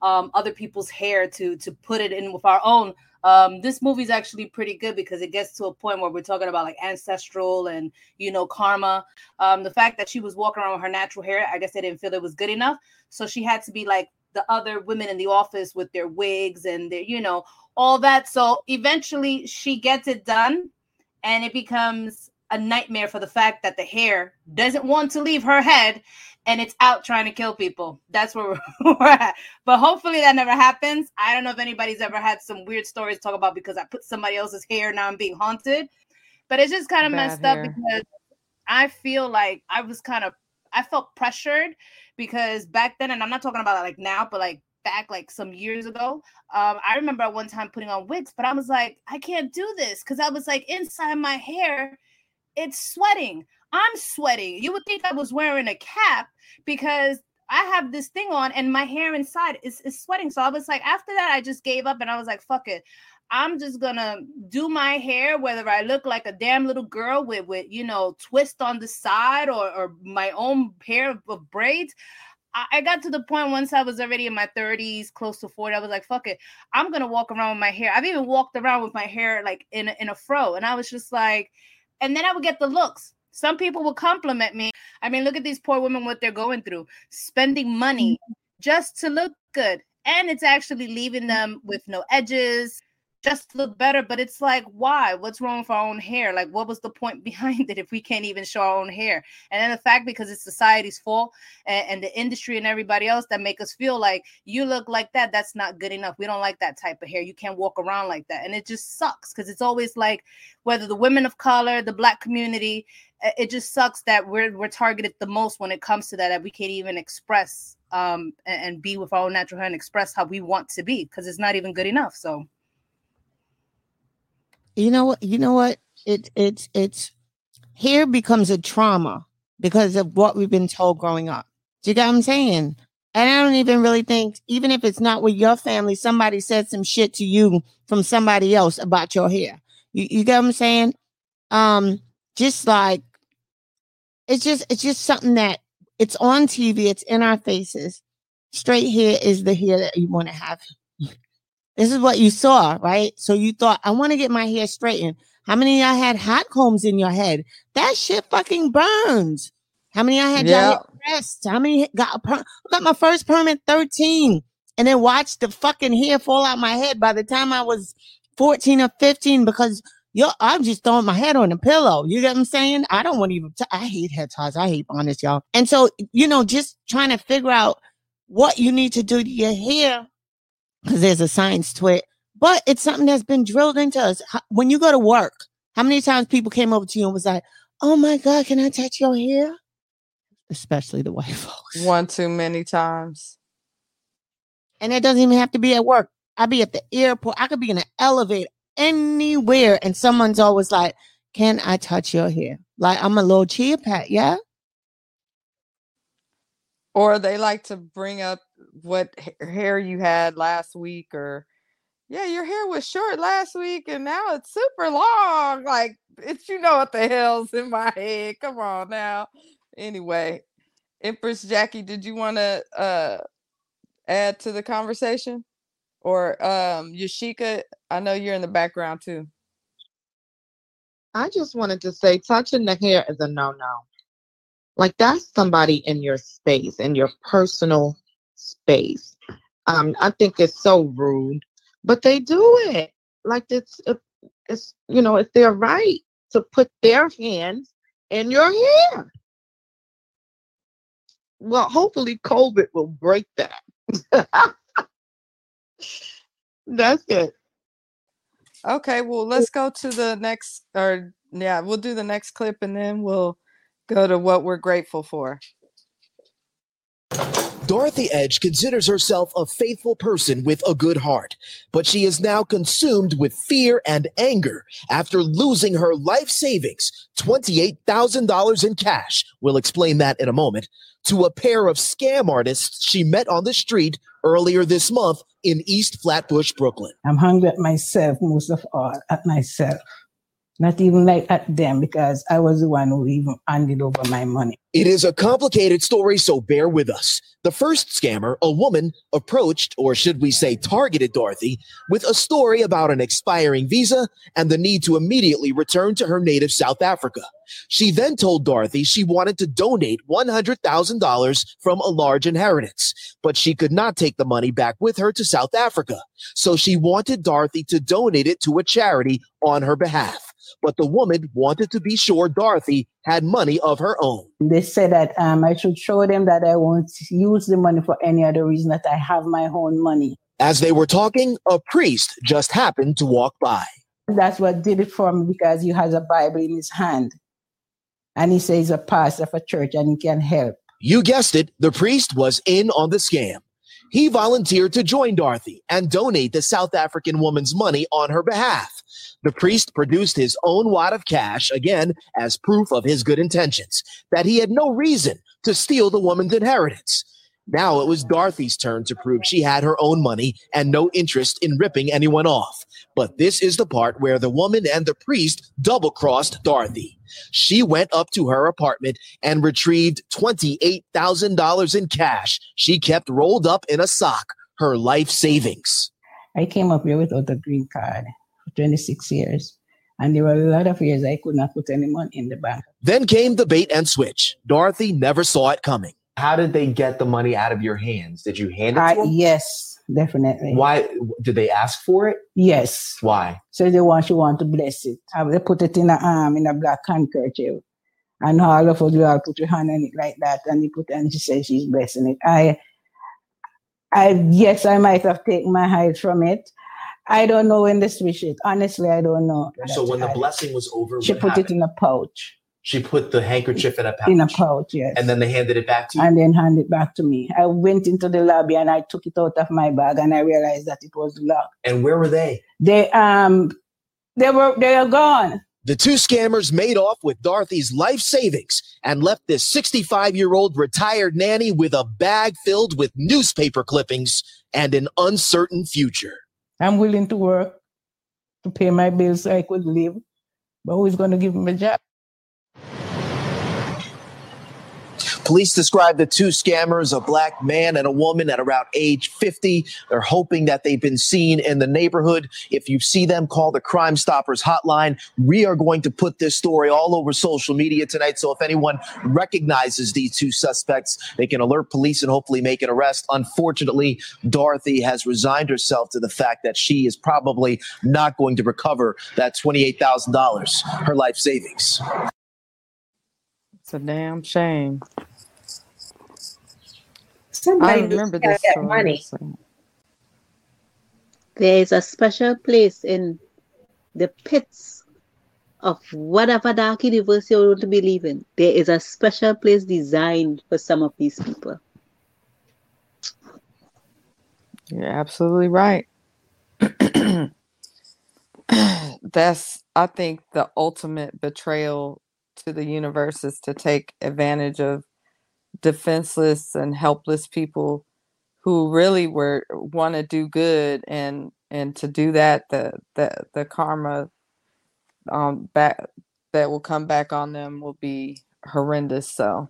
um other people's hair to to put it in with our own. Um, this movie's actually pretty good because it gets to a point where we're talking about like ancestral and you know karma. Um, the fact that she was walking around with her natural hair, I guess they didn't feel it was good enough, so she had to be like the other women in the office with their wigs and their you know all that. So eventually she gets it done, and it becomes a nightmare for the fact that the hair doesn't want to leave her head and it's out trying to kill people. That's where we're, at. But hopefully that never happens. I don't know if anybody's ever had some weird stories to talk about because I put somebody else's hair now I'm being haunted. But it's just kind of Bad messed up because I feel like I was kind of I felt pressured because back then, and I'm not talking about like now, but like back like some years ago, um, I remember at one time putting on wigs, but I was like, I can't do this because I was like inside my hair, it's sweating. I'm sweating. You would think I was wearing a cap because I have this thing on and my hair inside is, is sweating. So I was like, after that, I just gave up and I was like, fuck it. I'm just gonna do my hair, whether I look like a damn little girl with, with you know, twist on the side or, or my own pair of, of braids. I, I got to the point once I was already in my 30s, close to 40. I was like, fuck it. I'm gonna walk around with my hair. I've even walked around with my hair like in a, in a fro. And I was just like, and then I would get the looks. Some people would compliment me. I mean, look at these poor women, what they're going through, spending money mm-hmm. just to look good. And it's actually leaving them with no edges, just look better. But it's like, why? What's wrong with our own hair? Like, what was the point behind it if we can't even show our own hair? And then the fact because it's society's fault and, and the industry and everybody else that make us feel like you look like that, that's not good enough. We don't like that type of hair. You can't walk around like that. And it just sucks because it's always like whether the women of color, the black community, it just sucks that we're we're targeted the most when it comes to that that we can't even express um and, and be with our own natural hair and express how we want to be because it's not even good enough so You know what? You know what? It it's it's hair becomes a trauma because of what we've been told growing up. Do you get what I'm saying? And I don't even really think, even if it's not with your family, somebody said some shit to you from somebody else about your hair. You, you get what I'm saying? Um, just like it's just it's just something that it's on TV, it's in our faces. Straight hair is the hair that you want to have. This is what you saw, right? So you thought, I want to get my hair straightened. How many of y'all had hot combs in your head? That shit fucking burns. How many of y'all had y'all pressed? How many got a per- got my first perm at 13 and then watched the fucking hair fall out my head by the time I was 14 or 15 because yo, I'm just throwing my head on the pillow. You get what I'm saying? I don't want to even, t- I hate head ties. I hate bonnets, y'all. And so, you know, just trying to figure out what you need to do to your hair because there's a science to it, but it's something that's been drilled into us. When you go to work, how many times people came over to you and was like, "Oh my God, can I touch your hair?" Especially the white folks. One too many times. And it doesn't even have to be at work. I'd be at the airport. I could be in an elevator anywhere, and someone's always like, "Can I touch your hair?" Like I'm a little chia pet, yeah. Or they like to bring up what hair you had last week, or yeah, your hair was short last week and now it's super long. Like it's you know what the hell's in my head. Come on now. Anyway, Empress Jackie, did you want to uh add to the conversation? Or um Yashika, I know you're in the background too. I just wanted to say touching the hair is a no no. Like that's somebody in your space, in your personal space. Um, I think it's so rude, but they do it. Like it's it's you know, it's their right to put their hands in your hair. Well, hopefully COVID will break that. That's it. Okay, well, let's go to the next, or yeah, we'll do the next clip and then we'll go to what we're grateful for. Dorothy Edge considers herself a faithful person with a good heart, but she is now consumed with fear and anger after losing her life savings, $28,000 in cash. We'll explain that in a moment. To a pair of scam artists she met on the street earlier this month in East Flatbush, Brooklyn. I'm hungry at myself most of all, at myself. Not even like at them because I was the one who even handed over my money. It is a complicated story, so bear with us. The first scammer, a woman, approached, or should we say targeted Dorothy, with a story about an expiring visa and the need to immediately return to her native South Africa. She then told Dorothy she wanted to donate $100,000 from a large inheritance, but she could not take the money back with her to South Africa. So she wanted Dorothy to donate it to a charity on her behalf. But the woman wanted to be sure Dorothy had money of her own. They said that um, I should show them that I won't use the money for any other reason, that I have my own money. As they were talking, a priest just happened to walk by. That's what did it for me because he has a Bible in his hand. And he says he's a pastor of a church and he can help. You guessed it, the priest was in on the scam. He volunteered to join Dorothy and donate the South African woman's money on her behalf. The priest produced his own wad of cash, again, as proof of his good intentions, that he had no reason to steal the woman's inheritance. Now it was Dorothy's turn to prove she had her own money and no interest in ripping anyone off. But this is the part where the woman and the priest double crossed Dorothy. She went up to her apartment and retrieved $28,000 in cash she kept rolled up in a sock, her life savings. I came up here without a green card 26 years. And there were a lot of years I could not put any money in the bank. Then came the bait and switch. Dorothy never saw it coming. How did they get the money out of your hands? Did you hand it I- to them? yes, definitely. Why did they ask for it? Yes. Why? So they want you want to bless it. Uh, They put it in a um in a black handkerchief. And all of us we all put your hand on it like that. And he put and she says she's blessing it. I I yes, I might have taken my eyes from it. I don't know when they switch it. Honestly, I don't know. So when the blessing was over, She put happened? it in a pouch. She put the handkerchief in a pouch. In a pouch, yes. And then they handed it back to you. and then handed it back to me. I went into the lobby and I took it out of my bag and I realized that it was locked. And where were they? They um they were they are gone. The two scammers made off with Dorothy's life savings and left this 65 year old retired nanny with a bag filled with newspaper clippings and an uncertain future. I'm willing to work to pay my bills so I could live. But who's gonna give me a job? Police describe the two scammers, a black man and a woman at around age 50. They're hoping that they've been seen in the neighborhood. If you see them, call the Crime Stoppers hotline. We are going to put this story all over social media tonight. So if anyone recognizes these two suspects, they can alert police and hopefully make an arrest. Unfortunately, Dorothy has resigned herself to the fact that she is probably not going to recover that $28,000, her life savings. It's a damn shame. Somebody I remember this that story. money. so- There is a special place in the pits of whatever dark universe you want to believe in. There is a special place designed for some of these people. You're absolutely right. That's, I think, the ultimate betrayal to the universe is to take advantage of defenseless and helpless people who really were want to do good and and to do that the the the karma um back that will come back on them will be horrendous so.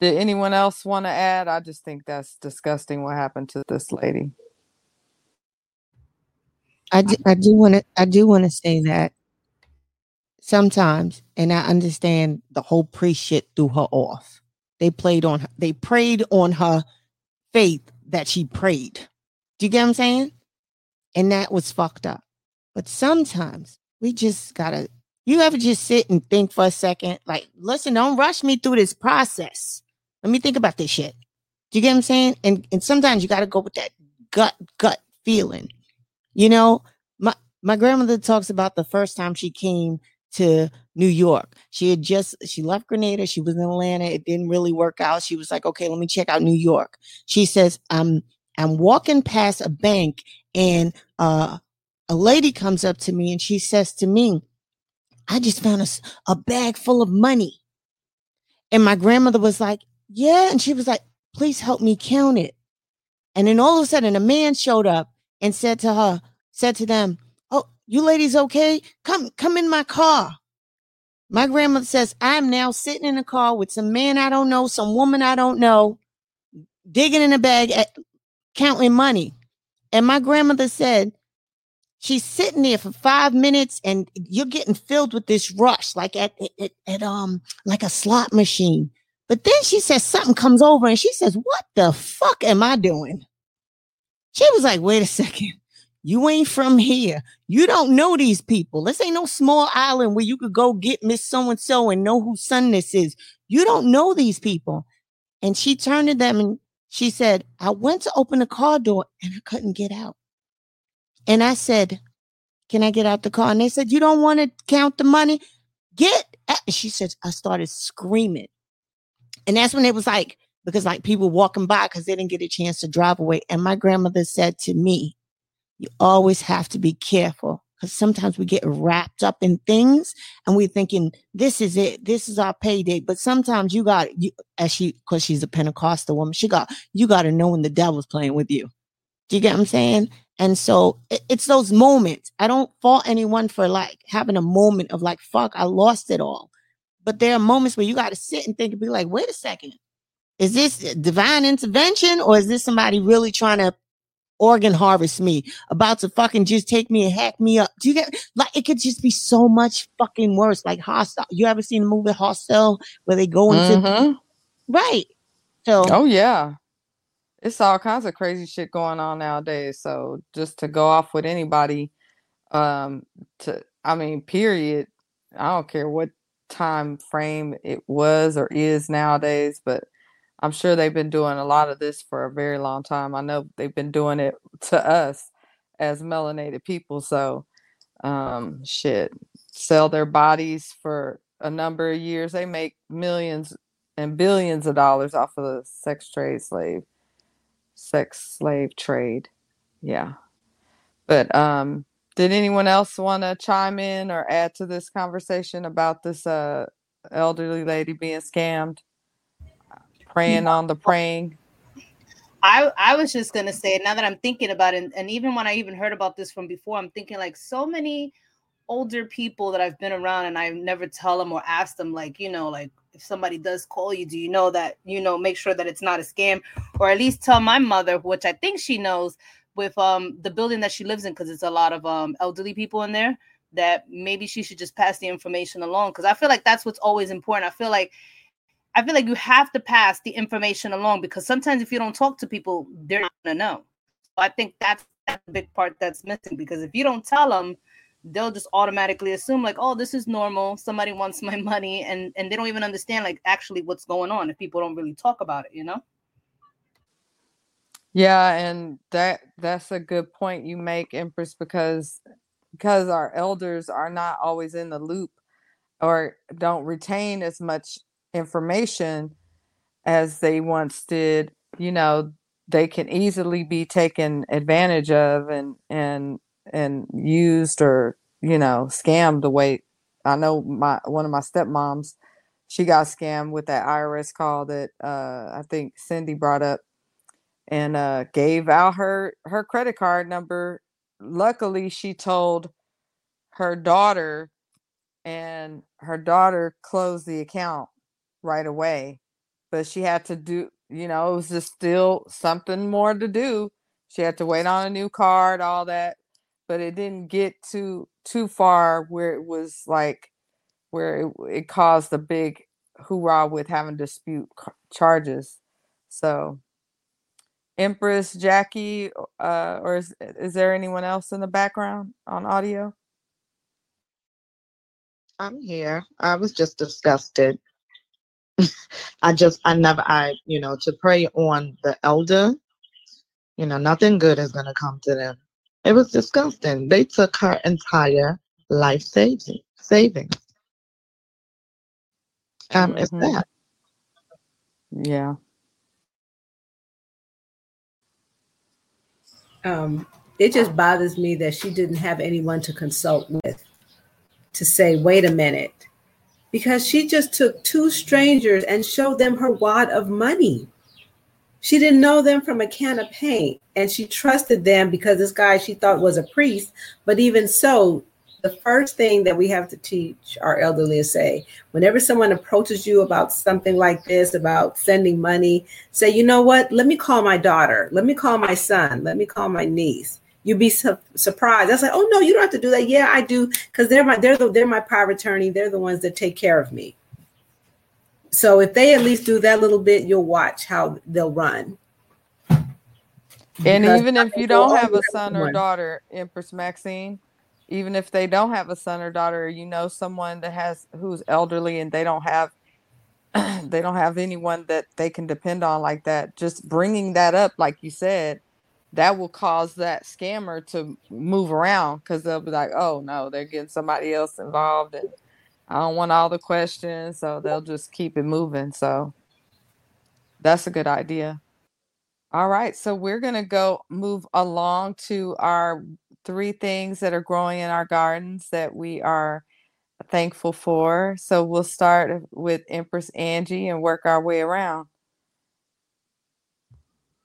Did anyone else want to add? I just think that's disgusting what happened to this lady. I do, I do want to I do want to say that sometimes, and I understand the whole priest shit threw her off. They played on her, they preyed on her faith that she prayed. Do you get what I'm saying? And that was fucked up. But sometimes we just gotta. You ever just sit and think for a second, like, listen, don't rush me through this process. Let me think about this shit. Do you get what I'm saying? And and sometimes you gotta go with that gut gut feeling. You know, my my grandmother talks about the first time she came to New York. She had just she left Grenada. She was in Atlanta. It didn't really work out. She was like, okay, let me check out New York. She says, I'm I'm walking past a bank and uh a lady comes up to me and she says to me, I just found a, a bag full of money. And my grandmother was like, Yeah. And she was like, please help me count it. And then all of a sudden a man showed up and said to her, said to them, you ladies okay? Come, come in my car. My grandmother says, I'm now sitting in a car with some man I don't know, some woman I don't know, digging in a bag, at, counting money. And my grandmother said, she's sitting there for five minutes and you're getting filled with this rush, like at, at, at um, like a slot machine. But then she says something comes over and she says, What the fuck am I doing? She was like, Wait a second. You ain't from here. You don't know these people. This ain't no small island where you could go get Miss So and so and know whose son this is. You don't know these people. And she turned to them and she said, I went to open the car door and I couldn't get out. And I said, Can I get out the car? And they said, You don't want to count the money? Get she said, I started screaming. And that's when it was like, because like people walking by because they didn't get a chance to drive away. And my grandmother said to me, You always have to be careful because sometimes we get wrapped up in things and we're thinking, This is it, this is our payday. But sometimes you got you as she because she's a Pentecostal woman, she got you got to know when the devil's playing with you. Do you get what I'm saying? And so it- it's those moments. I don't fault anyone for like having a moment of like, fuck, I lost it all. But there are moments where you got to sit and think and be like, wait a second. Is this divine intervention or is this somebody really trying to organ harvest me, about to fucking just take me and hack me up? Do you get like it could just be so much fucking worse? Like hostile. You ever seen the movie Hostel where they go into Mhm. right? So Oh yeah. It's all kinds of crazy shit going on nowadays. So just to go off with anybody, um, to I mean, period. I don't care what time frame it was or is nowadays, but I'm sure they've been doing a lot of this for a very long time. I know they've been doing it to us as melanated people. So um shit. Sell their bodies for a number of years. They make millions and billions of dollars off of the sex trade slave sex slave trade. Yeah. But um did anyone else want to chime in or add to this conversation about this uh elderly lady being scammed? Preying on the praying. I I was just gonna say now that I'm thinking about it, and, and even when I even heard about this from before, I'm thinking like so many older people that I've been around, and I never tell them or ask them like you know like if somebody does call you, do you know that you know make sure that it's not a scam, or at least tell my mother, which I think she knows, with um the building that she lives in because it's a lot of um elderly people in there that maybe she should just pass the information along because I feel like that's what's always important. I feel like I feel like you have to pass the information along because sometimes if you don't talk to people, they're not gonna know. So I think that's, that's the big part that's missing because if you don't tell them, they'll just automatically assume like, oh, this is normal. Somebody wants my money, and and they don't even understand like actually what's going on if people don't really talk about it. You know? Yeah, and that that's a good point you make, Empress, because because our elders are not always in the loop or don't retain as much information as they once did, you know, they can easily be taken advantage of and and and used or you know scammed the way I know my one of my stepmoms she got scammed with that IRS call that uh, I think Cindy brought up and uh, gave out her her credit card number. Luckily, she told her daughter, and her daughter closed the account right away. But she had to do, you know, it was just still something more to do. She had to wait on a new card, all that, but it didn't get too too far where it was like where it, it caused a big hoorah with having dispute charges. So, Empress Jackie, uh, or is is there anyone else in the background on audio? I'm here. I was just disgusted. I just, I never, I, you know, to prey on the elder, you know, nothing good is going to come to them. It was disgusting. They took her entire life saving, savings. Um, it's Mhm. that. Yeah. um, it just bothers me that she didn't have anyone to consult with to say, wait a minute, because she just took two strangers and showed them her wad of money. She didn't know them from a can of paint, and she trusted them because this guy she thought was a priest. But even so, the first thing that we have to teach our elderly is say, whenever someone approaches you about something like this, about sending money, say, you know what? Let me call my daughter. Let me call my son. Let me call my niece. You'd be su- surprised. I was like, oh no, you don't have to do that. Yeah, I do, because they're my they're the they're my power attorney. They're the ones that take care of me. So if they at least do that little bit, you'll watch how they'll run. And Because even if you don't have a son or daughter, Empress Maxine, even if they don't have a son or daughter, you know someone that has who's elderly and they don't have they don't have anyone that they can depend on like that. Just bringing that up, like you said, that will cause that scammer to move around because they'll be like, "Oh no, they're getting somebody else involved," and I don't want all the questions, so they'll just keep it moving. So that's a good idea. All right, so we're gonna go move along to our three things that are growing in our gardens that we are thankful for. So we'll start with Empress Angie and work our way around.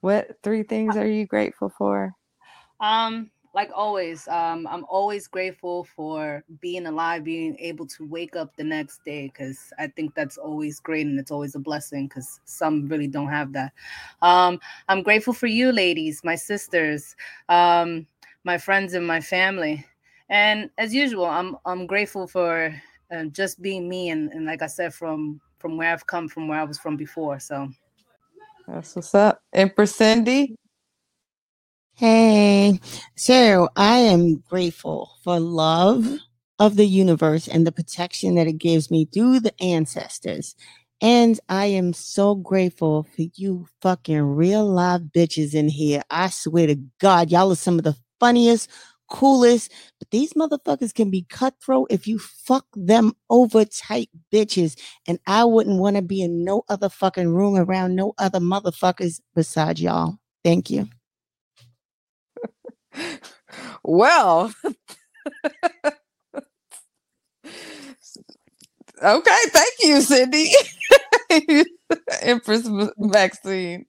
What three things are you grateful for? Um, like always, um, I'm always grateful for being alive, being able to wake up the next day, because I think that's always great and it's always a blessing because some really don't have that. Um, I'm grateful for you, ladies, my sisters, um, my friends, and my family. And as usual, I'm I'm grateful for uh, just being me and, and like I said, from from where I've come from, where I was from before. So That's what's up. Empress Cindy. Hey, so I am grateful for love of the universe and the protection that it gives me through the ancestors. And I am so grateful for you fucking real live bitches in here. I swear to God, y'all are some of the funniest, coolest, but these motherfuckers can be cutthroat if you fuck them over tight bitches. And I wouldn't want to be in no other fucking room around no other motherfuckers besides y'all. Thank you. Well, okay, thank you, Cindy. Empress M- Maxine.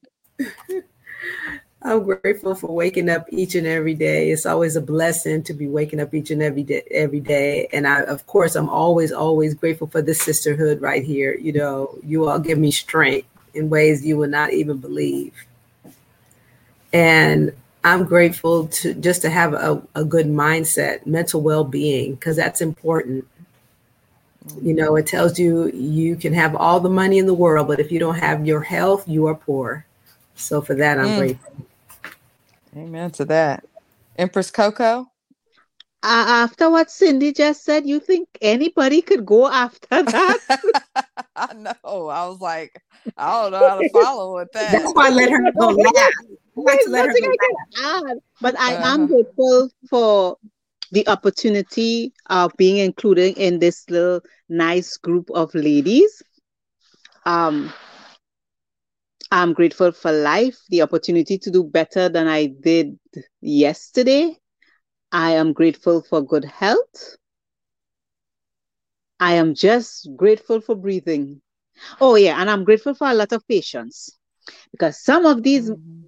I'm grateful for waking up each and every day. It's always a blessing to be waking up each and every day. Every day, and I, of course, I'm always, always grateful for this sisterhood right here. You know, you all give me strength in ways you would not even believe, and I'm grateful to just to have a, a good mindset, mental well-being, because that's important. You know, it tells you you can have all the money in the world, but if you don't have your health, you are poor. So for that, I'm Mm. grateful. Amen to that. Empress Coco. Uh, after what Cindy just said, you think anybody could go after that? I know. I was like, I don't know how to follow with that. That's why I let her go laugh. I like to let her Nothing go I can add, but I Uh-huh. am grateful for the opportunity of being included in this little nice group of ladies. Um, I'm grateful for life, the opportunity to do better than I did yesterday. I am grateful for good health. I am just grateful for breathing. Oh, yeah, and I'm grateful for a lot of patience because some of these, mm-hmm.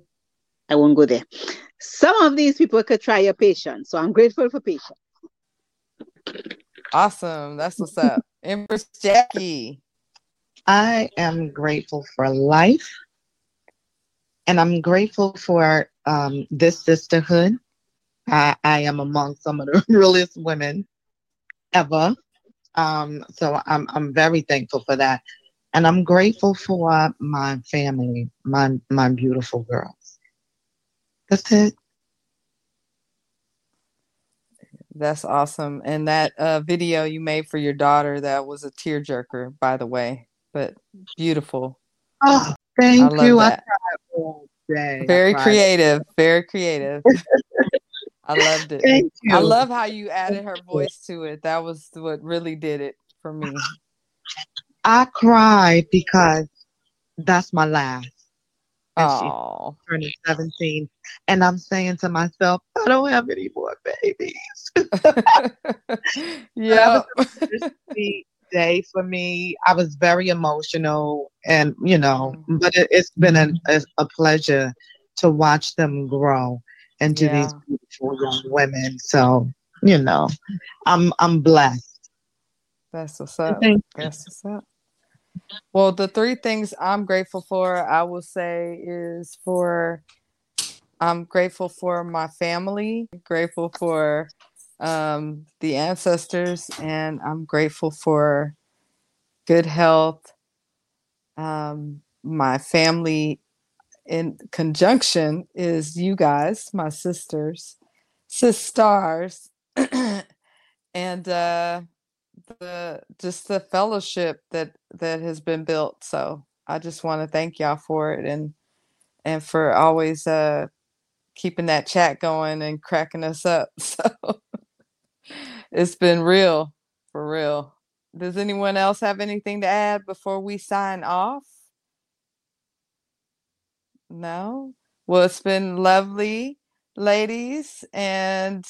I won't go there. Some of these people could try your patience. So I'm grateful for patience. Awesome. That's what's up. Empress Jackie. I am grateful for life. And I'm grateful for um, this sisterhood. I, I am among some of the realest women ever. Um, so I'm I'm very thankful for that. And I'm grateful for my family, my my beautiful girls. That's it. That's awesome. And that uh, video you made for your daughter, that was a tearjerker, by the way, but beautiful. Oh, thank you. I you. I Very creative. Very creative. I loved it. Thank you. I love how you added her voice to it. That was what really did it for me. I cried because that's my last. Oh, turning 17. And I'm saying to myself, I don't have any more babies. yeah. Day for me. I was very emotional and, you know, mm-hmm. but it, has been a, a, pleasure to watch them grow into yeah. these beautiful young women. So, you know, I'm I'm blessed. That's what's up. That's what's up. Well, the three things I'm grateful for, I will say, is for I'm grateful for my family, grateful for um, the ancestors, and I'm grateful for good health. Um, my family in conjunction is you guys, my sisters, sisters, and uh, the just the fellowship that that has been built. So I just want to thank y'all for it and and for always uh keeping that chat going and cracking us up. So it's been real for real. Does anyone else have anything to add before we sign off? No? Well, it's been lovely, ladies. And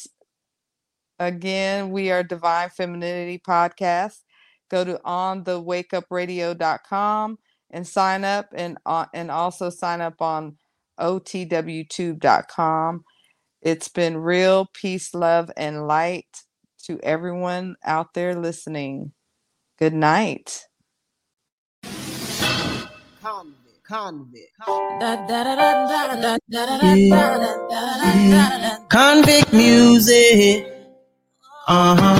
again, we are Divine Femininity Podcast. Go to onthewakeupradio.com and sign up and uh, and also sign up on otwtube.com. It's been real peace, love, and light to everyone out there listening. Good night. Convict, convict, convict music. Uh huh.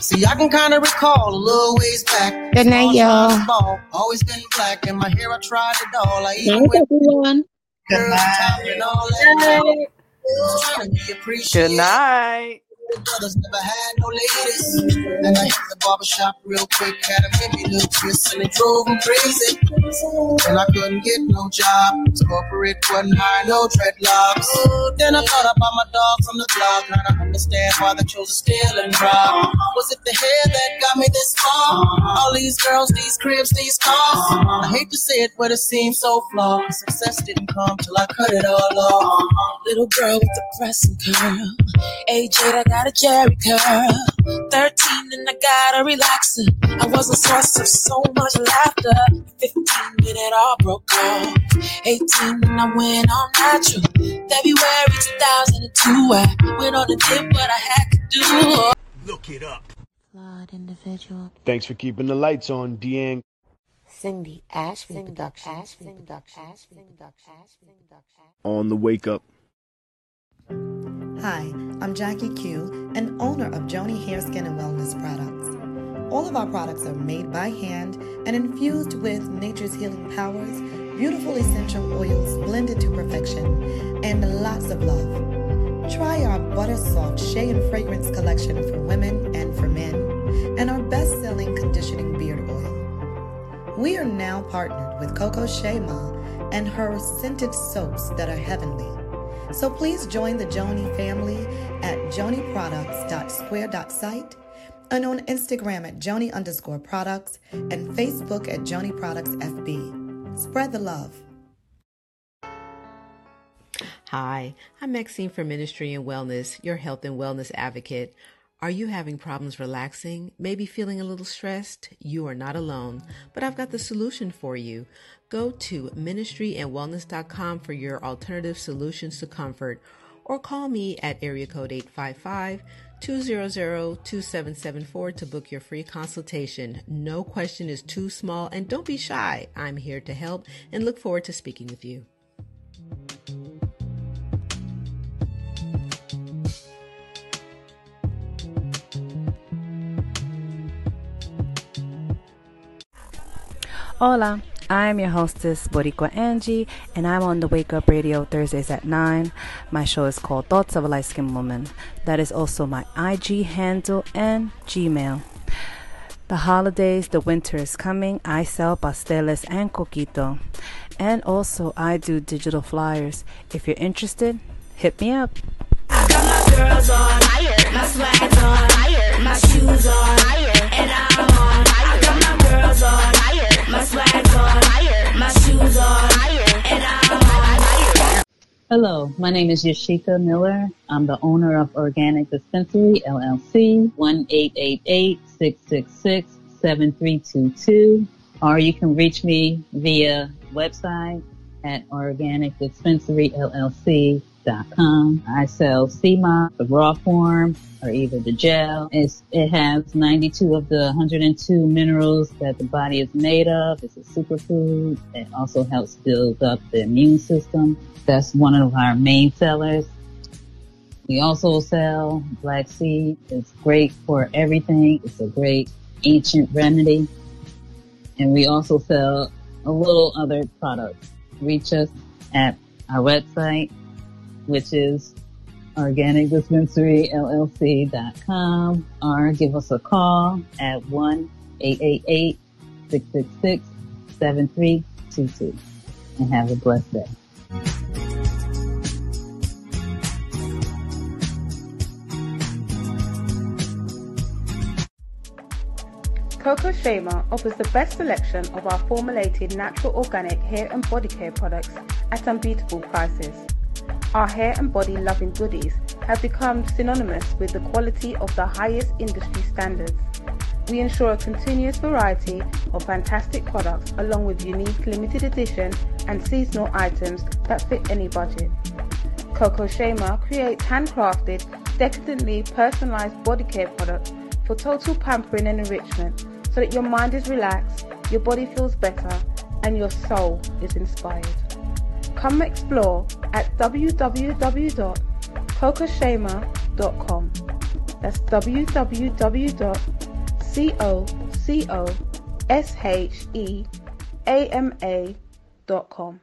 See, I can kind of recall a little ways back. Good night, y'all. Always been black, and my hair I tried it all. I even Thanks, everyone. Good night. Good night brothers never had no ladies. And I hit the barbershop real quick, had a baby little twist, and it drove them crazy. And I couldn't get no job. so Corporate wasn't hire no dreadlocks. Then I thought about my dog from the block, trying to understand why they chose to steal and rob. Was it the hair that got me this far? All these girls, these cribs, these cars. I hate to say it, but it seems so flawed. Success didn't come till I cut it all off. Little girl with the crescent curl. AJ, I got a Jheri curl. 13 and I got a relaxer. I was a source of so much laughter. 15 and it all broke off. 18 and I went on natural. February 2002, I went on a dip what I had to do. Look it up. Flawed individual. Thanks for keeping the lights on, Deang. Cindy Ashby Productions. On the wake up. Hi, I'm Jackie Q, an owner of Joni Hair, Skin, and Wellness products. All of our products are made by hand and infused with nature's healing powers, beautiful essential oils blended to perfection, and lots of love. Try our Butter Soft Shea and Fragrance collection for women and for men, and our best selling conditioning beard oil. We are now partnered with Coco Shea Ma and her scented soaps that are heavenly. So please join the Joni family at joniproducts.square.site and on Instagram at joni underscore products and Facebook at Joni Products FB. Spread the love. Hi, I'm Maxine from Ministry and Wellness, your health and wellness advocate. Are you having problems relaxing? Maybe feeling a little stressed? You are not alone, but I've got the solution for you. Go to ministryandwellness.com for your alternative solutions to comfort or call me at area code 855 200 2774 to book your free consultation. No question is too small and don't be shy. I'm here to help and look forward to speaking with you. Hola, I'm your hostess, Boricua Angie, and I'm on the Wake Up Radio Thursdays at 9. My show is called Thoughts of a Light Skinned Woman. That is also my IG handle and Gmail. The holidays, the winter is coming. I sell pasteles and coquito. And also, I do digital flyers. If you're interested, hit me up. Hello, my name is Yashika Miller. I'm the owner of Organic Dispensary LLC, 1-888-666-7322. Or you can reach me via website at organicdispensary.llc.com. I sell CMOS, the raw form, or either the gel. It's, it has 92 of the 102 minerals that the body is made of. It's a superfood. It also helps build up the immune system. That's one of our main sellers. We also sell black seed. It's great for everything. It's a great ancient remedy. And we also sell a little other products. Reach us at our website, which is organicdispensary.llc.com or give us a call at 1-888-666-7322 and have a blessed day. Coco Shema offers the best selection of our formulated natural organic hair and body care products at unbeatable prices. Our hair and body loving goodies have become synonymous with the quality of the highest industry standards. We ensure a continuous variety of fantastic products along with unique limited edition and seasonal items that fit any budget. Coco Shema creates handcrafted, decadently personalized body care products for total pampering and enrichment so that your mind is relaxed, your body feels better, and your soul is inspired. Come explore at www.cocoshema.com. That's www.cocoshema.com. C O C O S H E A M A dot com.